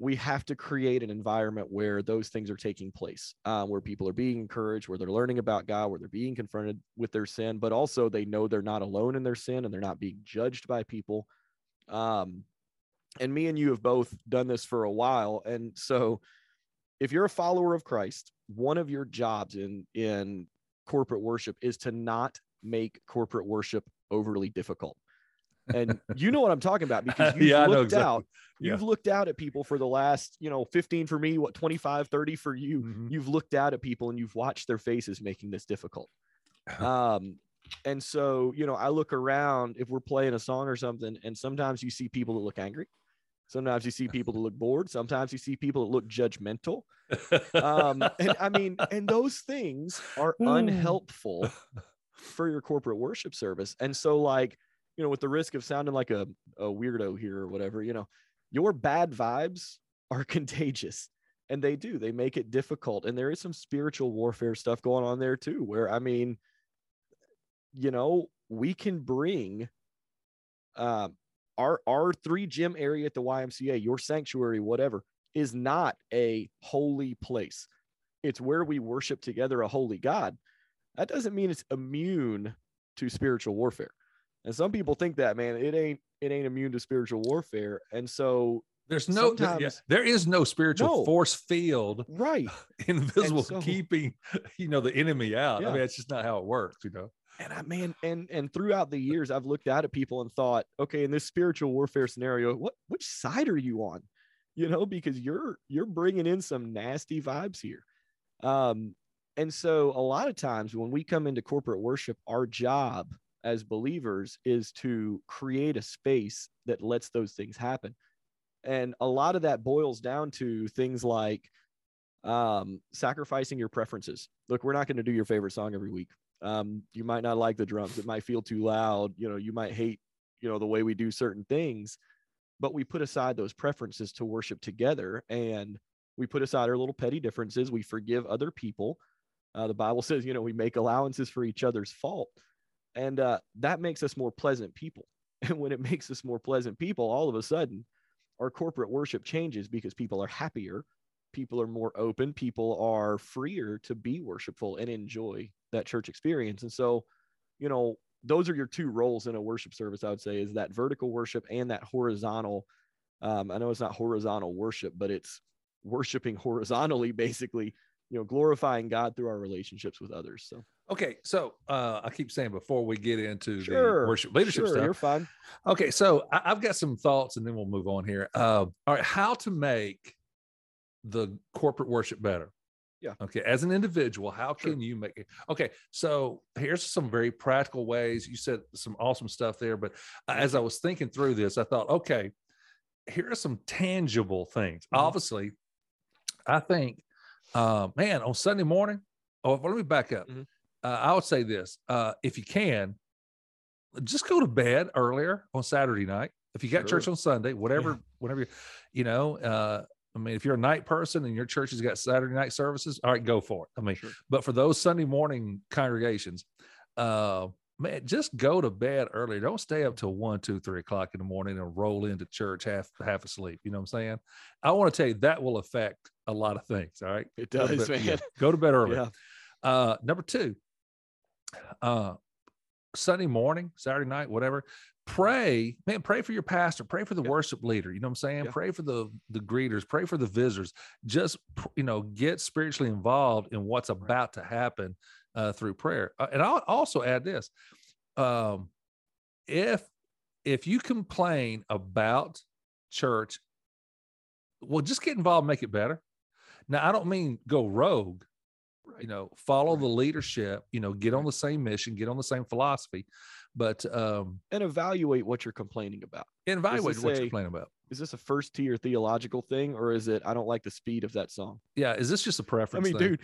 we have to create an environment where those things are taking place, um, where people are being encouraged, where they're learning about God, where they're being confronted with their sin, but also they know they're not alone in their sin and they're not being judged by people. Um, and me and you have both done this for a while. And so if you're a follower of Christ, one of your jobs in in corporate worship is to not make corporate worship overly difficult. And you know what I'm talking about because you've Yeah, looked exactly. out you've looked out at people for the last you know 15 for me what 25 30 for you. Mhm. you've looked out at people and you've watched their faces making this difficult. Um and so you know i look around if we're playing a song or something and sometimes you see people that look angry. Sometimes you see people that look bored. Sometimes you see people that look judgmental. Um and i mean and those things are unhelpful for your corporate worship service. And so like you know with the risk of sounding like a, a weirdo here or whatever you know your bad vibes are contagious and they do they make it difficult and there is some spiritual warfare stuff going on there too where i mean you know we can bring um our our three gym area at the ymca your sanctuary whatever is not a holy place. It's where we worship together a holy God. That doesn't mean it's immune to spiritual warfare. And some people think that, man, it ain't it ain't immune to spiritual warfare. And so there's no there, yeah, there is no spiritual no. force field right invisible so, keeping you know the enemy out. Yeah. I mean, it's just not how it works, you know. And I mean, and and throughout the years, I've looked out at people and thought, okay, in this spiritual warfare scenario, what which side are you on? You know, because you're you're bringing in some nasty vibes here. Um, and so a lot of times when we come into corporate worship, our job as believers is to create a space that lets those things happen. And a lot of that boils down to things like um, sacrificing your preferences. Look, we're not going to do your favorite song every week. Um, you might not like the drums. It might feel too loud. You know, you might hate, you know, the way we do certain things, but we put aside those preferences to worship together and we put aside our little petty differences. We forgive other people. Uh, the Bible says, you know, we make allowances for each other's fault and uh, that makes us more pleasant people. And when it makes us more pleasant people all of a sudden our corporate worship changes because people are happier people are more open people are freer to be worshipful and enjoy that church experience. And so you know those are your two roles in a worship service i would say is that vertical worship and that horizontal um, i know it's not horizontal worship but it's worshiping horizontally basically you know glorifying god through our relationships with others so okay so uh i keep saying before we get into sure, the worship leadership sure, stuff you're fine okay so I, have got some thoughts and then we'll move on here uh, all right how to make the corporate worship better yeah okay as an individual how sure. can you make it okay so here's some very practical ways you said some awesome stuff there but as i was thinking through this i thought okay here are some tangible things mm-hmm. obviously i think uh, man, on Sunday morning, oh, let me back up. Mm-hmm. Uh, I would say this: uh, if you can, just go to bed earlier on Saturday night. If you got sure. church on Sunday, whatever, yeah. whatever, you know. Uh, I mean, if you're a night person and your church has got Saturday night services, all right, go for it. I mean, sure. but for those Sunday morning congregations, uh, man, just go to bed early. Don't stay up till one, two, three o'clock in the morning and roll into church half half asleep. You know what I'm saying? I want to tell you that will affect a lot of things. All right. It does, bed, man. Yeah, go to bed early. Yeah. Uh, number two, uh, Sunday morning, Saturday night, whatever. Pray, man, pray for your pastor, pray for the yeah. worship leader. You know what I'm saying? Yeah. Pray for the the greeters, pray for the visitors. Just you know, get spiritually involved in what's about to happen uh, through prayer. Uh, and I'll also add this: um, if if you complain about church, well, just get involved, make it better. Now, I don't mean go rogue. You know, follow right. the leadership. You know, get on the same mission, get on the same philosophy, but um, and evaluate what you're complaining about. And evaluate what a, you're complaining about. Is this a first tier theological thing, or is it I don't like the speed of that song? Yeah, is this just a preference? I mean, thing? dude,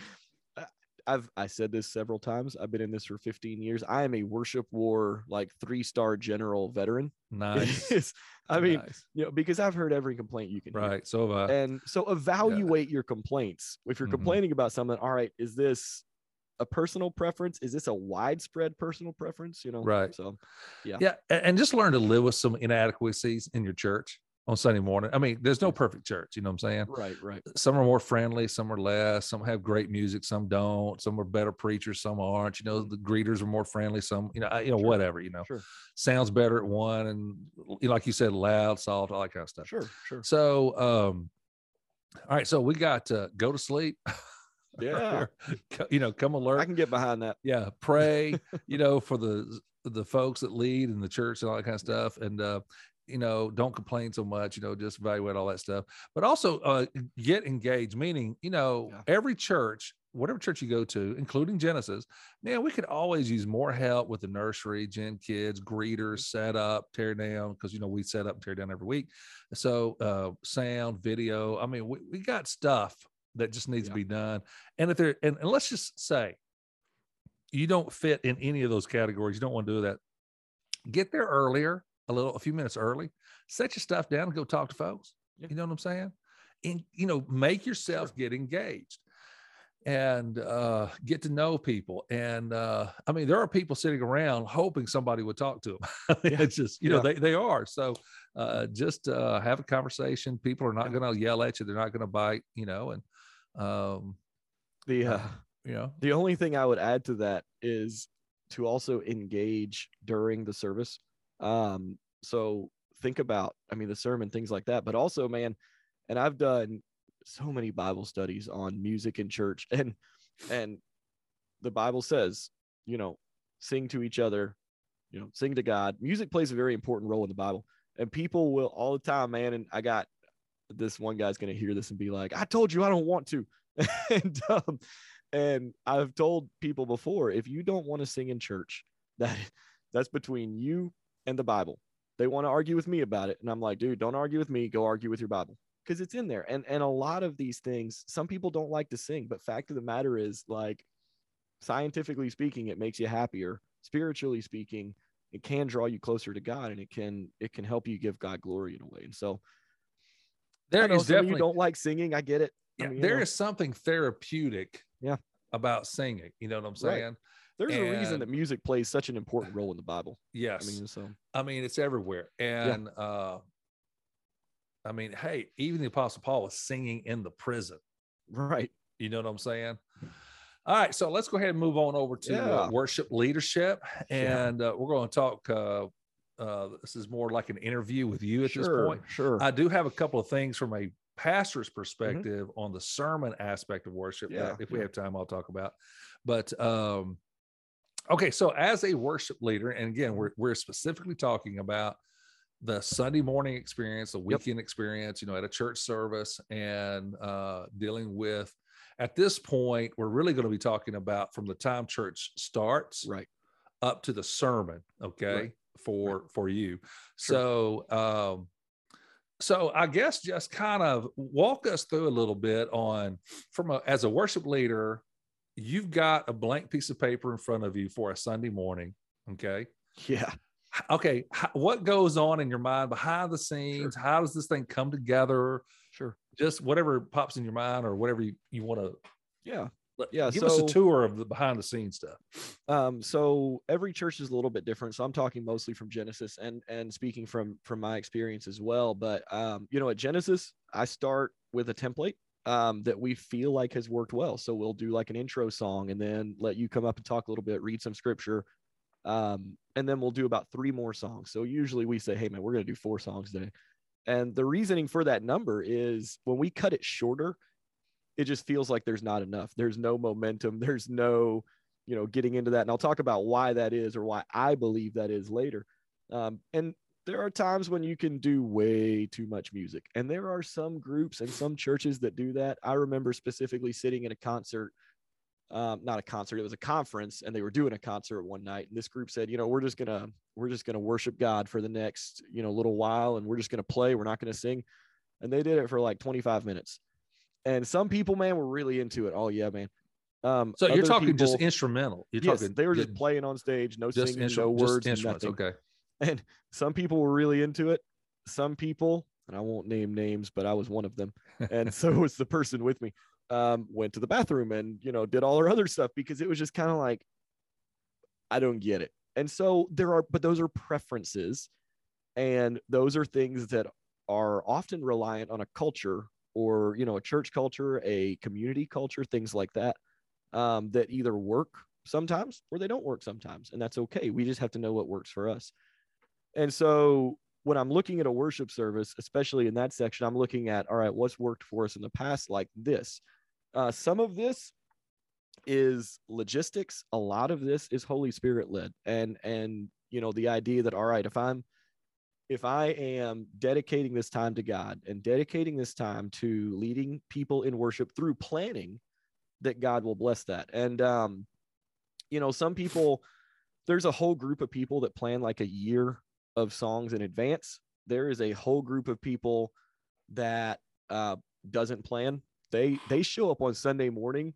I've I said this several times. I've been in this for 15 years. I am a worship war like three star general veteran. Nice. I mean, nice. you know, because I've heard every complaint you can. Right. Hear. So uh, and so evaluate yeah. your complaints. If you're mm-hmm. complaining about something, all right, is this a personal preference? Is this a widespread personal preference? You know. Right. So, yeah. Yeah, and just learn to live with some inadequacies in your church on Sunday morning. I mean, there's no perfect church, you know what I'm saying? Right, right. Some are more friendly, some are less, some have great music, some don't, some are better preachers, some aren't. You know, the greeters are more friendly, some, you know, you know, sure. whatever, you know. Sure. Sounds better at one and you know, like you said, loud, soft, all that kind of stuff. Sure, sure. So um, all right, so we got uh, go to sleep. Yeah. you know, come alert. I can get behind that. Yeah. Pray, you know, for the the folks that lead in the church and all that kind of stuff. And uh, you know, don't complain so much, you know, just evaluate all that stuff, but also uh, get engaged, meaning, you know, yeah. every church, whatever church you go to, including Genesis, man, we could always use more help with the nursery, gen kids, greeters, mm-hmm. set up, tear down, because, you know, we set up and tear down every week. So, uh, sound, video, I mean, we, we got stuff that just needs yeah. to be done. And if there, and, and let's just say you don't fit in any of those categories, you don't want to do that, get there earlier a little, a few minutes early, set your stuff down and go talk to folks. Yeah. You know what I'm saying? And, you know, make yourself sure. get engaged. and uh, get to know people. And uh, I mean, there are people sitting around hoping somebody would talk to them. It's just, you know, Yeah. they, they are. So uh, just uh, have a conversation. People are not Yeah. going to yell at you. They're not going to bite, you know, and, um, The uh, you know, the only thing I would add to that is to also engage during the service. Um, so think about, I mean, the sermon, things like that, but also, man, and I've done so many Bible studies on music in church, and and the Bible says, you know, sing to each other, you know, sing to God. Music plays a very important role in the Bible, and people will all the time, man. And I got this one guy's gonna hear this and be like, "I told you I don't want to," and um, and I've told people before, if you don't want to sing in church, that that's between you and the Bible. They want to argue with me about it, and I'm like, dude, don't argue with me. Go argue with your Bible because it's in there. And and a lot of these things, some people don't like to sing, but fact of the matter is, like, scientifically speaking, it makes you happier. Spiritually speaking, it can draw you closer to God, and it can it can help you give God glory in a way. And so, there know is definitely you don't like singing. I get it. I mean, there know, is something therapeutic Yeah. about singing. You know what I'm Right. There's a reason that music plays such an important role in the Bible. Yes. I mean, so I mean, it's everywhere. And uh I mean, hey, even the apostle Paul was singing in the prison. right. You know what I'm saying? All right, so let's go ahead and move on over to uh, worship leadership, Yeah. and uh, we're going to talk. Uh, uh, this is more like an interview with you at sure, this point. Sure. I do have a couple of things from a pastor's perspective on the sermon aspect of worship. Mm-hmm. Yeah, that if we yeah. have time, I'll talk about. But um, okay, so as a worship leader, and again, we're we're specifically talking about the Sunday morning experience, the weekend experience, you know, at a church service, and uh, dealing with. At this point, we're really going to be talking about from the time church starts right. up to the sermon okay Right. for for you Sure. so um so i guess just kind of walk us through a little bit on from a as a worship leader you've got a blank piece of paper in front of you for a sunday morning okay Yeah. Okay what goes on in your mind behind the scenes how does this thing come together Sure. just whatever pops in your mind or whatever you, you want to Yeah. Yeah, give us a tour of the behind the scenes stuff Um, so every church is a little bit different. So I'm talking mostly from Genesis and and speaking from from my experience as well. But um, you know, at Genesis, I start with a template um that we feel like has worked well. So we'll do like an intro song and then let you come up and talk a little bit, read some scripture. Um, and then we'll do about three more songs. So usually we say, hey man, we're gonna do four songs today. And the reasoning for that number is when we cut it shorter, it just feels like there's not enough. There's no momentum. There's no, you know, getting into that. And I'll talk about why that is or why I believe that is later. Um, and there are times when you can do way too much music. And there are some groups and some churches that do that. I remember specifically sitting in a concert, um, not a concert, it was a conference, and they were doing a concert one night. And this group said, you know, we're just gonna we're just gonna worship God for the next, you know, little while, and we're just gonna play. We're not gonna sing. And they did it for like 25 minutes. And some people, man, were really into it. Oh yeah, man. Um, so you're talking just instrumental you're yes, talking they were just ju- playing on stage, no singing, no words, instruments. nothing. Okay. And some people were really into it. Some people, and I won't name names, but I was one of them. And so was the person with me. Um, went to the bathroom and you know did all our other stuff because it was just kind of like, I don't get it. And so there are, but those are preferences, and those are things that are often reliant on a culture or you know a church culture, a community culture, things like that, um, that either work sometimes or they don't work sometimes, and that's okay. We just have to know what works for us. And so when I'm looking at a worship service, especially in that section, I'm looking at all right, what's worked for us in the past, like this. Uh, some of this is logistics. A lot of this is Holy Spirit led, and and you know the idea that all right, if I'm if I am dedicating this time to God and dedicating this time to leading people in worship through planning, that God will bless that. And um, you know, some people, there's a whole group of people that plan like a year of songs in advance. There is a whole group of people that uh, doesn't plan. They they show up on Sunday morning,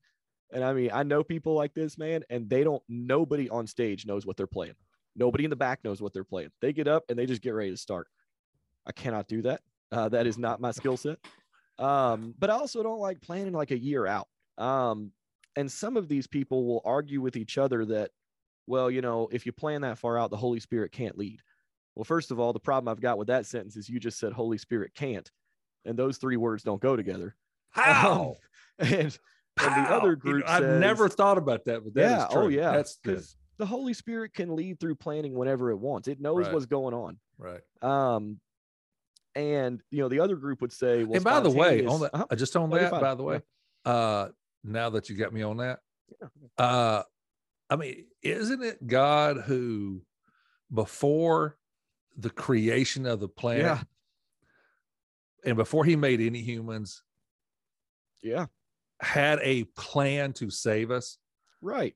and I mean, I know people like this, man, and they don't. Nobody on stage knows what they're playing. Nobody in the back knows what they're playing. They get up and they just get ready to start. I cannot do that. Uh, that is not my skill set. Um, but I also don't like planning like a year out. Um, and some of these people will argue with each other that, well, you know, if you plan that far out, the Holy Spirit can't lead. Well, first of all, the problem I've got with that sentence is you just said Holy Spirit can't, and those three words don't go together. How? Um, and, and the How? other group I've says- never thought about that, but that is yeah, true. oh yeah, that's good. because the Holy Spirit can lead through planning whenever it wants. It knows Right. what's going on. Right. Um, and you know, the other group would say, well, and by the way, on that, Uh-huh. uh, just on that, by the way, Yeah. uh, now that you got me on that, Yeah. uh, I mean, isn't it God who, before the creation of the planet, Yeah. and before He made any humans, yeah, had a plan to save us? right.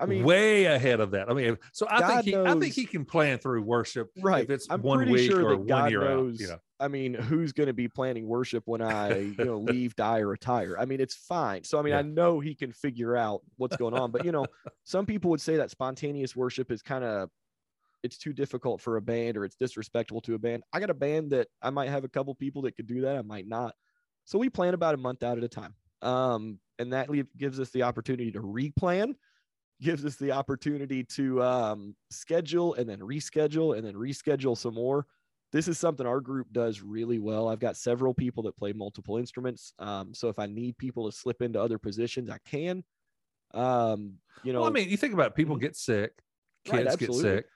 I mean, way ahead of that. I mean, so I God think he, I think he can plan through worship right. if it's I'm one week sure or one God year knows. out. You know, I mean, who's going to be planning worship when I, you know, leave, die, or retire? I mean, it's fine. So, I mean, Yeah. I know he can figure out what's going on. But you know, some people would say that spontaneous worship is kind of, it's too difficult for a band or it's disrespectful to a band. I got a band that I might have a couple people that could do that. I might not. So we plan about a month out at a time. Um, and that leave, gives us the opportunity to replan, gives us the opportunity to um, schedule and then reschedule and then reschedule some more. This is something our group does really well. I've got several people that play multiple instruments. Um, so if I need people to slip into other positions, I can. Um, you know, well, I mean, you think about it, people get sick, Right, kids get sick.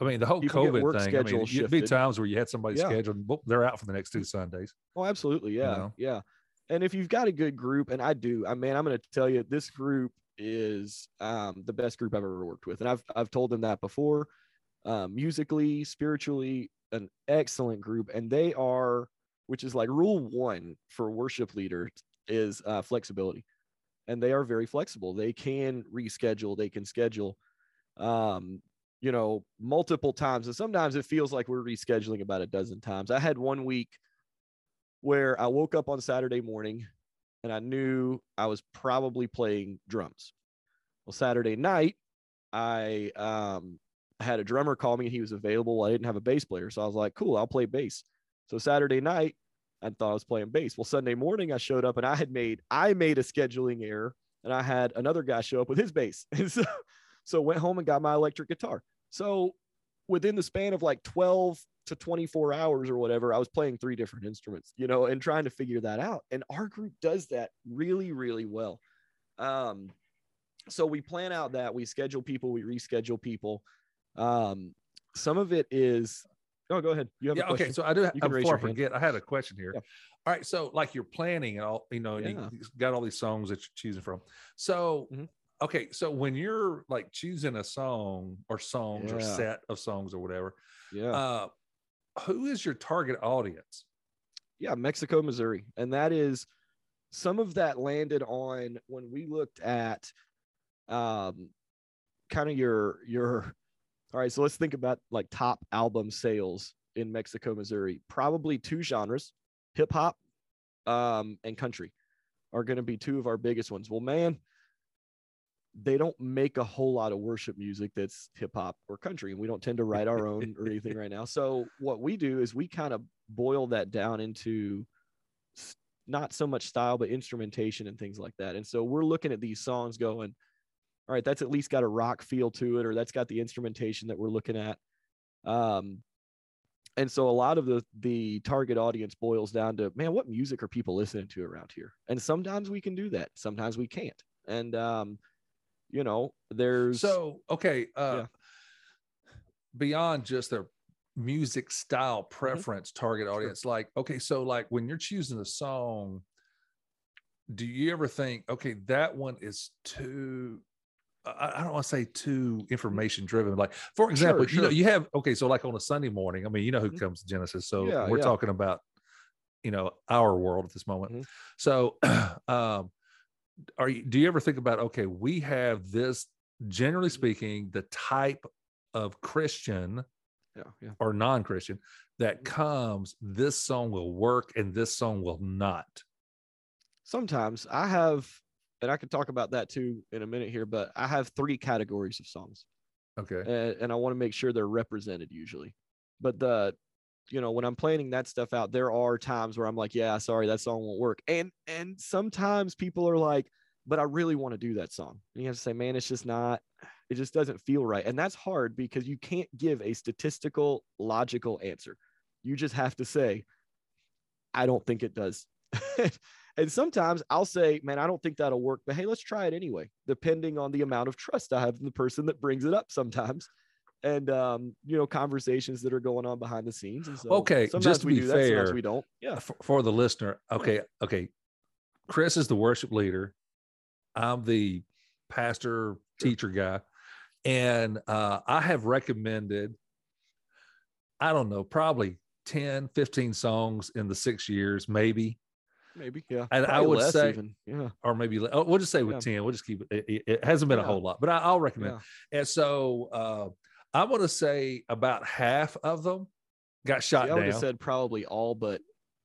I mean, the whole COVID thing. I mean, you'd be times where you had somebody Yeah. scheduled, they're out for the next two Sundays. Oh, absolutely. Yeah. know? Yeah. And if you've got a good group, and I do, I mean, I'm going to tell you, this group is um, the best group I've ever worked with. And I've, I've told them that before. Um, musically, spiritually, an excellent group. And they are, which is like rule one for worship leaders is uh, flexibility. And they are very flexible. They can reschedule, they can schedule. Um, you know, multiple times. And sometimes it feels like we're rescheduling about a dozen times. I had one week where I woke up on Saturday morning and I knew I was probably playing drums. Well, Saturday night, I um, had a drummer call me and he was available. I didn't have a bass player. So I was like, cool, I'll play bass. So Saturday night, I thought I was playing bass. Well, Sunday morning, I showed up and I had made, I made a scheduling error and I had another guy show up with his bass. And so, so went home and got my electric guitar. So within the span of like 12 to 24 hours or whatever, I was playing three different instruments, you know, and trying to figure that out. And our group does that really, really well. Um, so we plan out that we schedule people, we reschedule people. Um, some of it is, oh, go ahead. You have a Yeah. Okay. So I do. Raise before I your hand. forget, I had a question here. Yeah. All right. So like you're planning and all, you know, Yeah. you got all these songs that you're choosing from. So, Mhm. Okay. So when you're like choosing a song or songs or set of songs or whatever, yeah. uh, who is your target audience? yeah, Mexico, Missouri. And that is some of that landed on when we looked at um kind of your your all right, so let's think about like top album sales in Mexico, Missouri. Probably two genres, hip hop um and country are going to be two of our biggest ones. Well, man, they don't make a whole lot of worship music that's hip hop or country, and we don't tend to write our own or anything right now. So what we do is we kind of boil that down into not so much style, but instrumentation and things like that. And so we're looking at these songs going, all right, that's at least got a rock feel to it, or that's got the instrumentation that we're looking at. Um, and so a lot of the the target audience boils down to, man, what music are people listening to around here? And sometimes we can do that, sometimes we can't. And um, you know, there's So okay, uh, Yeah. beyond just their music style Mm-hmm. preference, target audience, like okay, so like when you're choosing a song, do you ever think, okay, that one is too I, don't want to say too information driven. Like, for example, you know, you have okay, so like on a Sunday morning, I mean, you know who Mhm. comes to Genesis. So Yeah, we're yeah. talking about, you know, our world at this moment. Mhm. So um are you do you ever think about okay, we have this generally speaking, the type of Christian yeah, yeah. or non-Christian that Mhm. comes, this song will work and this song will not. Sometimes I have, and I can talk about that too in a minute here, but I have three categories of songs. Okay. and, and I want to make sure they're represented usually. But the, you know, when I'm planning that stuff out, there are times where I'm like, yeah, sorry, that song won't work. And and sometimes people are like, but I really want to do that song. And you have to say, man, it's just not, it just doesn't feel right. And that's hard because you can't give a statistical, logical answer. You just have to say, I don't think it does. and sometimes I'll say, man, I don't think that'll work, but hey, let's try it anyway, depending on the amount of trust I have in the person that brings it up sometimes. And um, you know, conversations that are going on behind the scenes. And so okay, just to we be do that, fair, sometimes we don't. Yeah. for, for the listener, okay, okay. Chris is the worship leader. I'm the pastor teacher guy. And uh, I have recommended, I don't know, probably 10, 15 songs in the six years, maybe, Maybe. Yeah. And I would say- even. Yeah. or maybe oh, we'll just say with Yeah. 10. We'll just keep it. It, it hasn't been a whole lot, but I, I'll recommend. Yeah. And so uh, I want to say about half of them got shot See, I would have said probably all but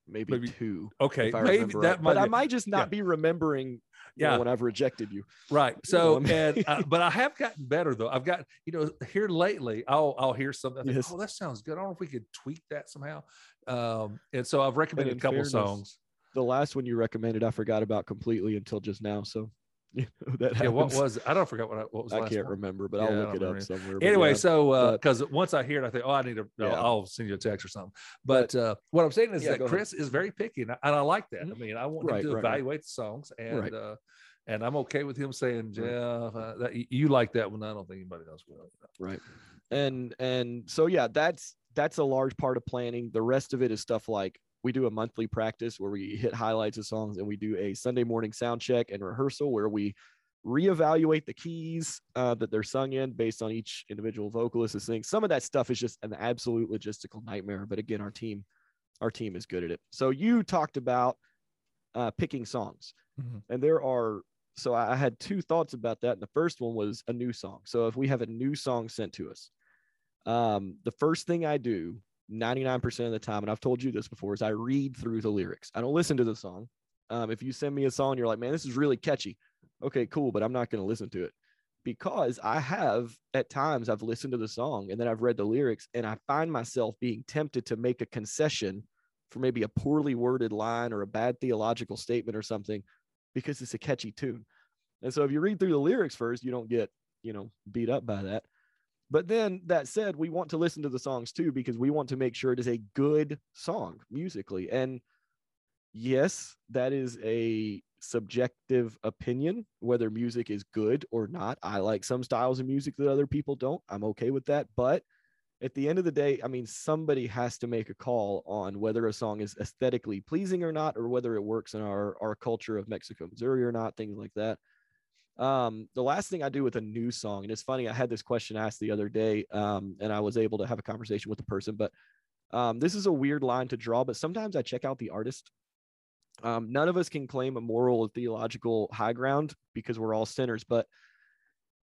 maybe, Maybe- two. okay, I maybe that right. might But I might just not yeah. be remembering you know, Yeah. when I've rejected you. Right. So, know, and uh, but I have gotten better though. I've got you know here lately. I'll I'll hear something. Think, Yes. oh, that sounds good. I don't know if we could tweak that somehow. Um, and so I've recommended a couple fairness, songs. The last one you recommended, I forgot about completely until just now. So you know, that Yeah, what was it? I don't forget what I, what was. I can't one. remember, but Yeah, I I'll look it remember up somewhere. Anyway, yeah. so but- because once I hear it, I think, oh, I need to. Yeah. I'll send you a text or something. But, uh, what I'm saying is that go ahead. Chris is very picky, and I, and I like that. I Mhm. mean, I want Right, him to right, right. evaluate the songs, and Right. uh, and I'm okay with him saying, Right. Jeff, uh, that, you- you like that one. I don't think anybody else will. right and and so yeah that's that's a large part of planning the rest of it is stuff like we do a monthly practice where we hit highlights of songs and we do a sunday morning sound check and rehearsal where we reevaluate the keys uh, that they're sung in based on each individual vocalist is singing some of that stuff is just an absolute logistical nightmare but again our team our team is good at it so you talked about uh, picking songs Mhm. and there are so I I had two thoughts about that. And the first one was a new song. So if we have a new song sent to us, um, the first thing I do 99% of the time, and I've told you this before, is I read through the lyrics. I don't listen to the song. Um, if you send me a song, you're like, man, this is really catchy. Okay, cool, but I'm not going to listen to it because I have at times I've listened to the song and then I've read the lyrics and I find myself being tempted to make a concession for maybe a poorly worded line or a bad theological statement or something because it's a catchy tune. And so if you read through the lyrics first, you don't get, you know, beat up by that. But then that said, we want to listen to the songs too because we want to make sure it is a good song musically. And yes, that is a subjective opinion whether music is good or not. I like some styles of music that other people don't. I'm okay with that, but at the end of the day, I mean, somebody has to make a call on whether a song is aesthetically pleasing or not, or whether it works in our, our culture of Mexico, Missouri or not, things like that. Um, the last thing I do with a new song, and it's funny, I had this question asked the other day, um, and I was able to have a conversation with the person, but um, this is a weird line to draw, but sometimes I check out the artist. Um, none of us can claim a moral or theological high ground because we're all sinners, but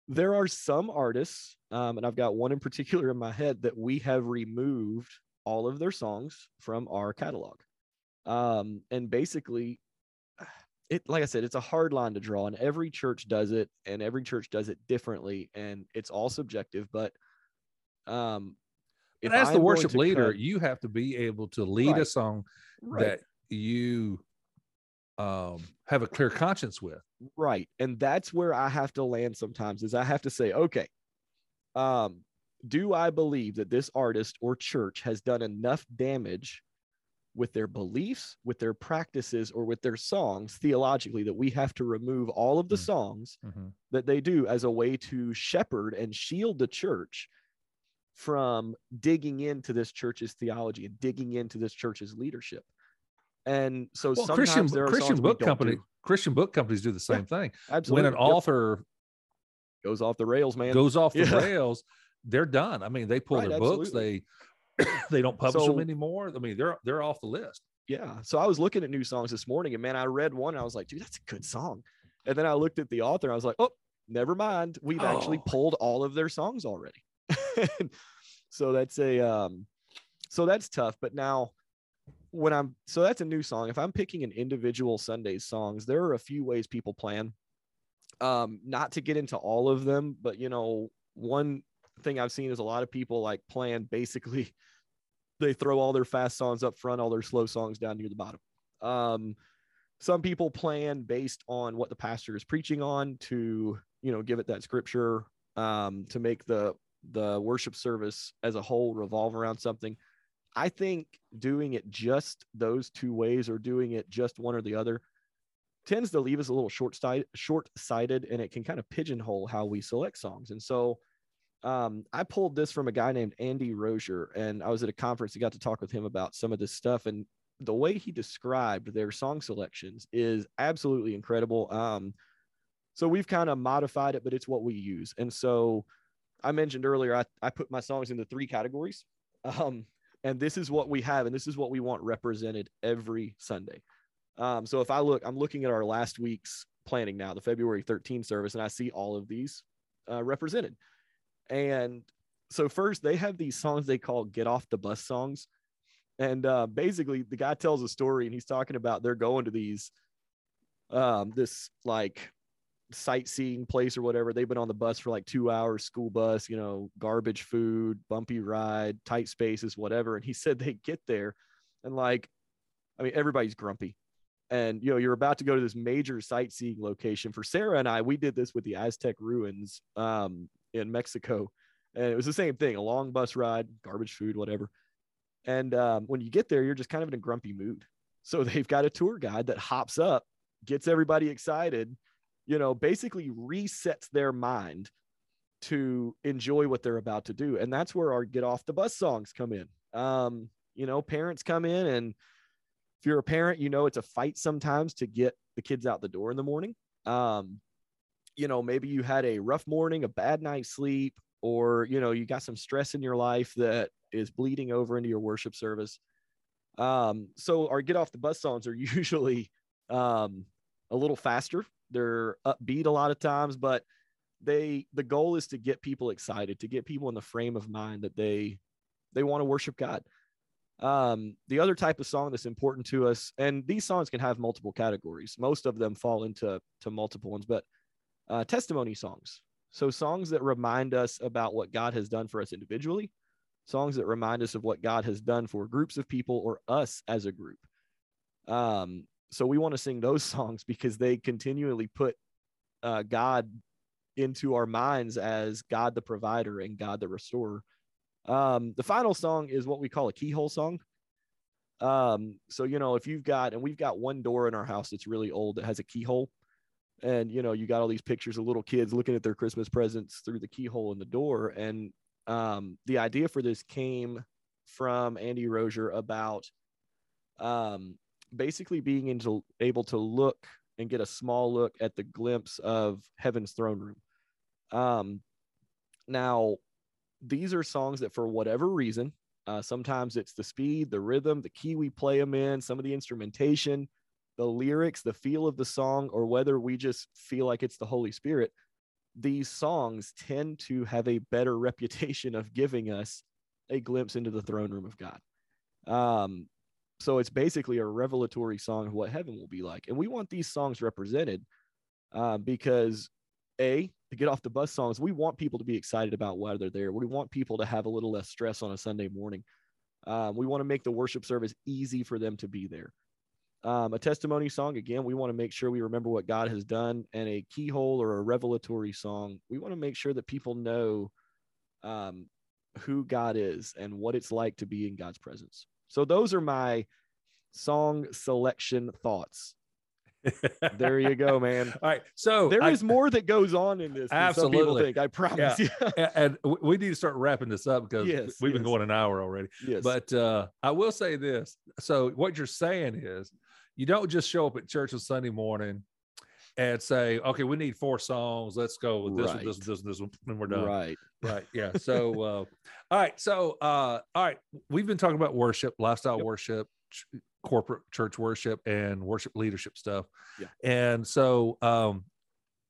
there are some artists, um, and I've got one in particular in my head that we have removed all of their songs from our catalog. Um, and basically, it like I said, it's a hard line to draw, and every church does it, and every church does it differently, and it's all subjective. But um, if as the I'm worship leader, cut- you have to be able to lead a song right, that you um, have a clear conscience with. right, and that's where I have to land sometimes. Is I have to say, okay, um, do I believe that this artist or church has done enough damage with their beliefs, with their practices, or with their songs theologically that we have to remove all of the Mm. songs that they do as a way to shepherd and shield the church from digging into this church's theology and digging into this church's leadership. And so Well, sometimes Christian there are Christian book company do. Christian book companies do the same thing. absolutely When an Yep. author goes off the rails, man. goes off the Yeah. rails, they're done. I mean, they pull Right, their books, they they don't publish So- them anymore. I mean, they're they're off the list. yeah. So I was looking at new songs this morning, and man, I read one, and I was like, dude, that's a good song. And then I looked at the author, and I was like, oh, never mind. We've actually Oh. pulled all of their songs already. so that's a um, so that's tough. But now, when I'm so that's a new song. If I'm picking an individual Sundays songs, there are a few ways people plan. Um, not to get into all of them, but you know, one thing I've seen is a lot of people like plan basically they throw all their fast songs up front, all their slow songs down near the bottom. Um, some people plan based on what the pastor is preaching on to you know give it that scripture um, to make the the worship service as a whole revolve around something i think doing it just those two ways or doing it just one or the other tends to leave us a little short sighted and it can kind of pigeonhole how we select songs and so um, I pulled this from a guy named Andy Rozier, and I was at a conference. I got to talk with him about some of this stuff, and the way he described their song selections is absolutely incredible. Um, so we've kind of modified it, but it's what we use. And so I mentioned earlier, I, I put my songs into three categories. Um, and this is what we have, and this is what we want represented every Sunday. Um, so if I look, I'm looking at our last week's planning now, the February 13 service, and I see all of these uh, represented. And so first they have these songs they call get off the bus songs. And uh, basically the guy tells a story and he's talking about they're going to these um this like sightseeing place or whatever. They've been on the bus for like two hours, school bus, you know, garbage food, bumpy ride, tight spaces, whatever. And he said they get there and like, I mean, everybody's grumpy. And you know, you're about to go to this major sightseeing location. For Sarah and I, we did this with the Aztec ruins um, in Mexico. And it was the same thing, a long bus ride, garbage food, whatever. And um, when you get there, you're just kind of in a grumpy mood. So they've got a tour guide that hops up, gets everybody excited, you know, basically resets their mind to enjoy what they're about to do. And that's where our get off the bus songs come in. Um, you know, parents come in and if you're a parent, you know it's a fight sometimes to get the kids out the door in the morning. Um, you know, maybe you had a rough morning, a bad night's sleep, or you know, you got some stress in your life that is bleeding over into your worship service. Um, so our get off the bus songs are usually um, a little faster. They're upbeat a lot of times, but they the goal is to get people excited, to get people in the frame of mind that they they want to worship God. Um, the other type of song that's important to us, and these songs can have multiple categories. Most of them fall into to multiple ones, but uh, testimony songs. So songs that remind us about what God has done for us individually, songs that remind us of what God has done for groups of people or us as a group. Um, so we want to sing those songs because they continually put uh, God into our minds as God the provider and God the restorer. Um, the final song is what we call a keyhole song. Um, so you know, if you've got and we've got one door in our house that's really old that has a keyhole, and you know, you got all these pictures of little kids looking at their Christmas presents through the keyhole in the door. And um, the idea for this came from Andy Rozier about um, basically being into, able to look and get a small look at the glimpse of heaven's throne room. Um, now, these are songs that, for whatever reason, uh, sometimes it's the speed, the rhythm, the key we play them in, some of the instrumentation, the lyrics, the feel of the song, or whether we just feel like it's the Holy Spirit. These songs tend to have a better reputation of giving us a glimpse into the throne room of God. Um, so it's basically a revelatory song of what heaven will be like. And we want these songs represented uh, because, A, to get off the bus songs, we want people to be excited about why they're there. We want people to have a little less stress on a Sunday morning. Um, we want to make the worship service easy for them to be there. Um, a testimony song, again, we want to make sure we remember what God has done, and a keyhole or a revelatory song, we want to make sure that people know um, who God is and what it's like to be in God's presence. So those are my song selection thoughts. there you go, man. All right. So there I, is more that goes on in this. Absolutely. Some people think. I promise yeah. you. and, and we need to start wrapping this up because yes, we've yes. been going an hour already. Yes. But uh, I will say this. So what you're saying is you don't just show up at church on Sunday morning and say, okay, we need four songs. Let's go with this, right. this, one, this, one, this, one, and we're done. Right. Right. Yeah. So, uh, all right. So, uh, all right. We've been talking about worship, lifestyle yep. worship, ch- corporate church worship, and worship leadership stuff. Yeah. And so, um,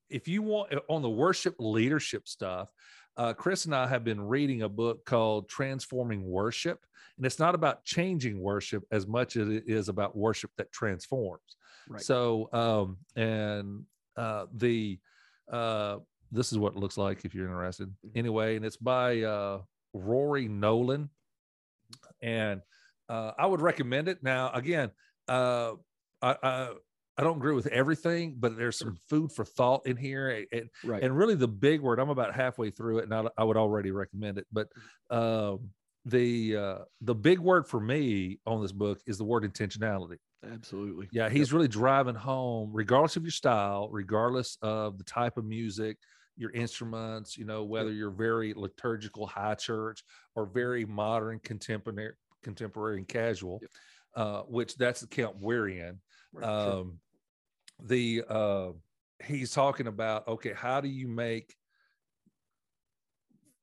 if you want on the worship leadership stuff, uh, Chris and I have been reading a book called Transforming Worship. And it's not about changing worship as much as it is about worship that transforms. Right. So, um, and uh, the, uh, this is what it looks like if you're interested. Mm-hmm. Anyway, and it's by uh, Rory Noland. And uh, I would recommend it. Now, again, uh, I, I, I don't agree with everything, but there's some food for thought in here. And, Right. and really the big word, I'm about halfway through it and I, I would already recommend it. But um, the uh, the big word for me on this book is the word intentionality. Absolutely. Yeah, he's really driving home, regardless of your style, regardless of the type of music, your instruments, you know, whether you're very liturgical high church or very modern contemporary contemporary and casual, Yep. uh, which that's the camp we're in. Right, sure. The uh, he's talking about okay, how do you make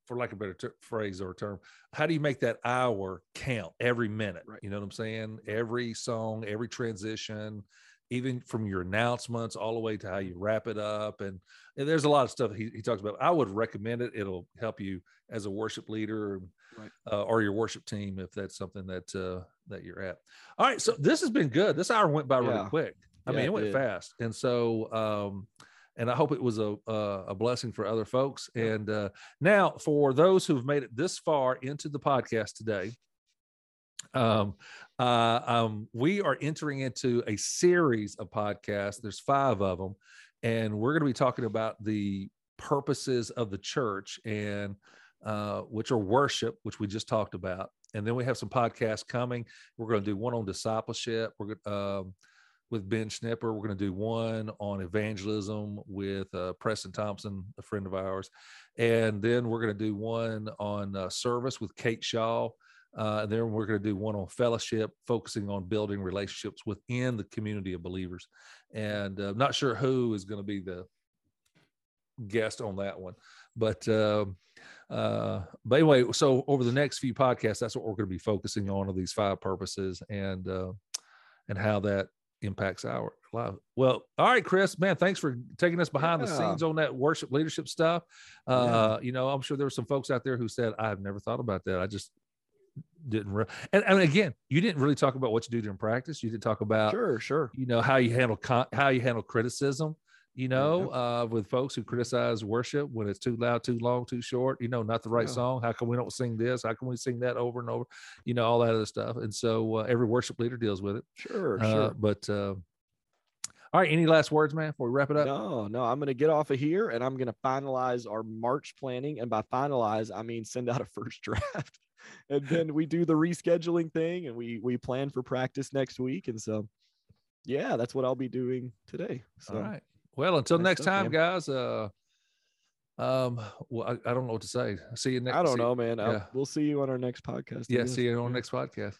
for lack of a better ter- phrase or term, how do you make that hour count every minute? Right. You know what I'm saying? Every song, every transition, even from your announcements all the way to how you wrap it up. And, and there's a lot of stuff he, he talks about. I would recommend it. It'll help you as a worship leader Right. uh, or your worship team if that's something that uh, that you're at. All right. So this has been good. This hour went by really Yeah. quick. I Yeah, mean, it it went did. fast. And so, um, and I hope it was a a, a blessing for other folks. And uh, now, for those who've made it this far into the podcast today, um, uh, um, we are entering into a series of podcasts. There's five of them, and we're going to be talking about the purposes of the church and uh, which are worship, which we just talked about. And then we have some podcasts coming. We're going to do one on discipleship. We're going um, with Ben Schnipper. We're going to do one on evangelism with uh, Preston Thompson, a friend of ours, and then we're going to do one on uh, service with Kate Shaw. Uh, and then we're going to do one on fellowship, focusing on building relationships within the community of believers. And uh, not sure who is going to be the guest on that one, but um, uh, but anyway, so over the next few podcasts, that's what we're going to be focusing on of these five purposes and uh, and how that impacts our life. Well, all right, Chris, man, thanks for taking us behind the scenes on that worship leadership stuff. Uh, You know, I'm sure there were some folks out there who said, "I've never thought about that. I just didn't." Re-. And, and again, you didn't really talk about what you do during practice. You didn't talk about Sure, sure. you know how you handle con- how you handle criticism you know uh with folks who criticize worship when it's too loud too long too short you know not the right Yeah. song how come we don't sing this how can we sing that over and over you know all that other stuff and so uh, every worship leader deals with it Sure, uh, sure. but uh all right any last words man before we wrap it up No, no, I'm going to get off of here and I'm going to finalize our March planning. And by finalize, I mean send out a first draft. and then we do the rescheduling thing and we we plan for practice next week. And so, yeah, that's what I'll be doing today. So, all right well until nice next time man. guys uh um well I, I don't know what to say see you next I don't know, man. Yeah. We'll see you on our next podcast. I yeah guess. see you on next podcast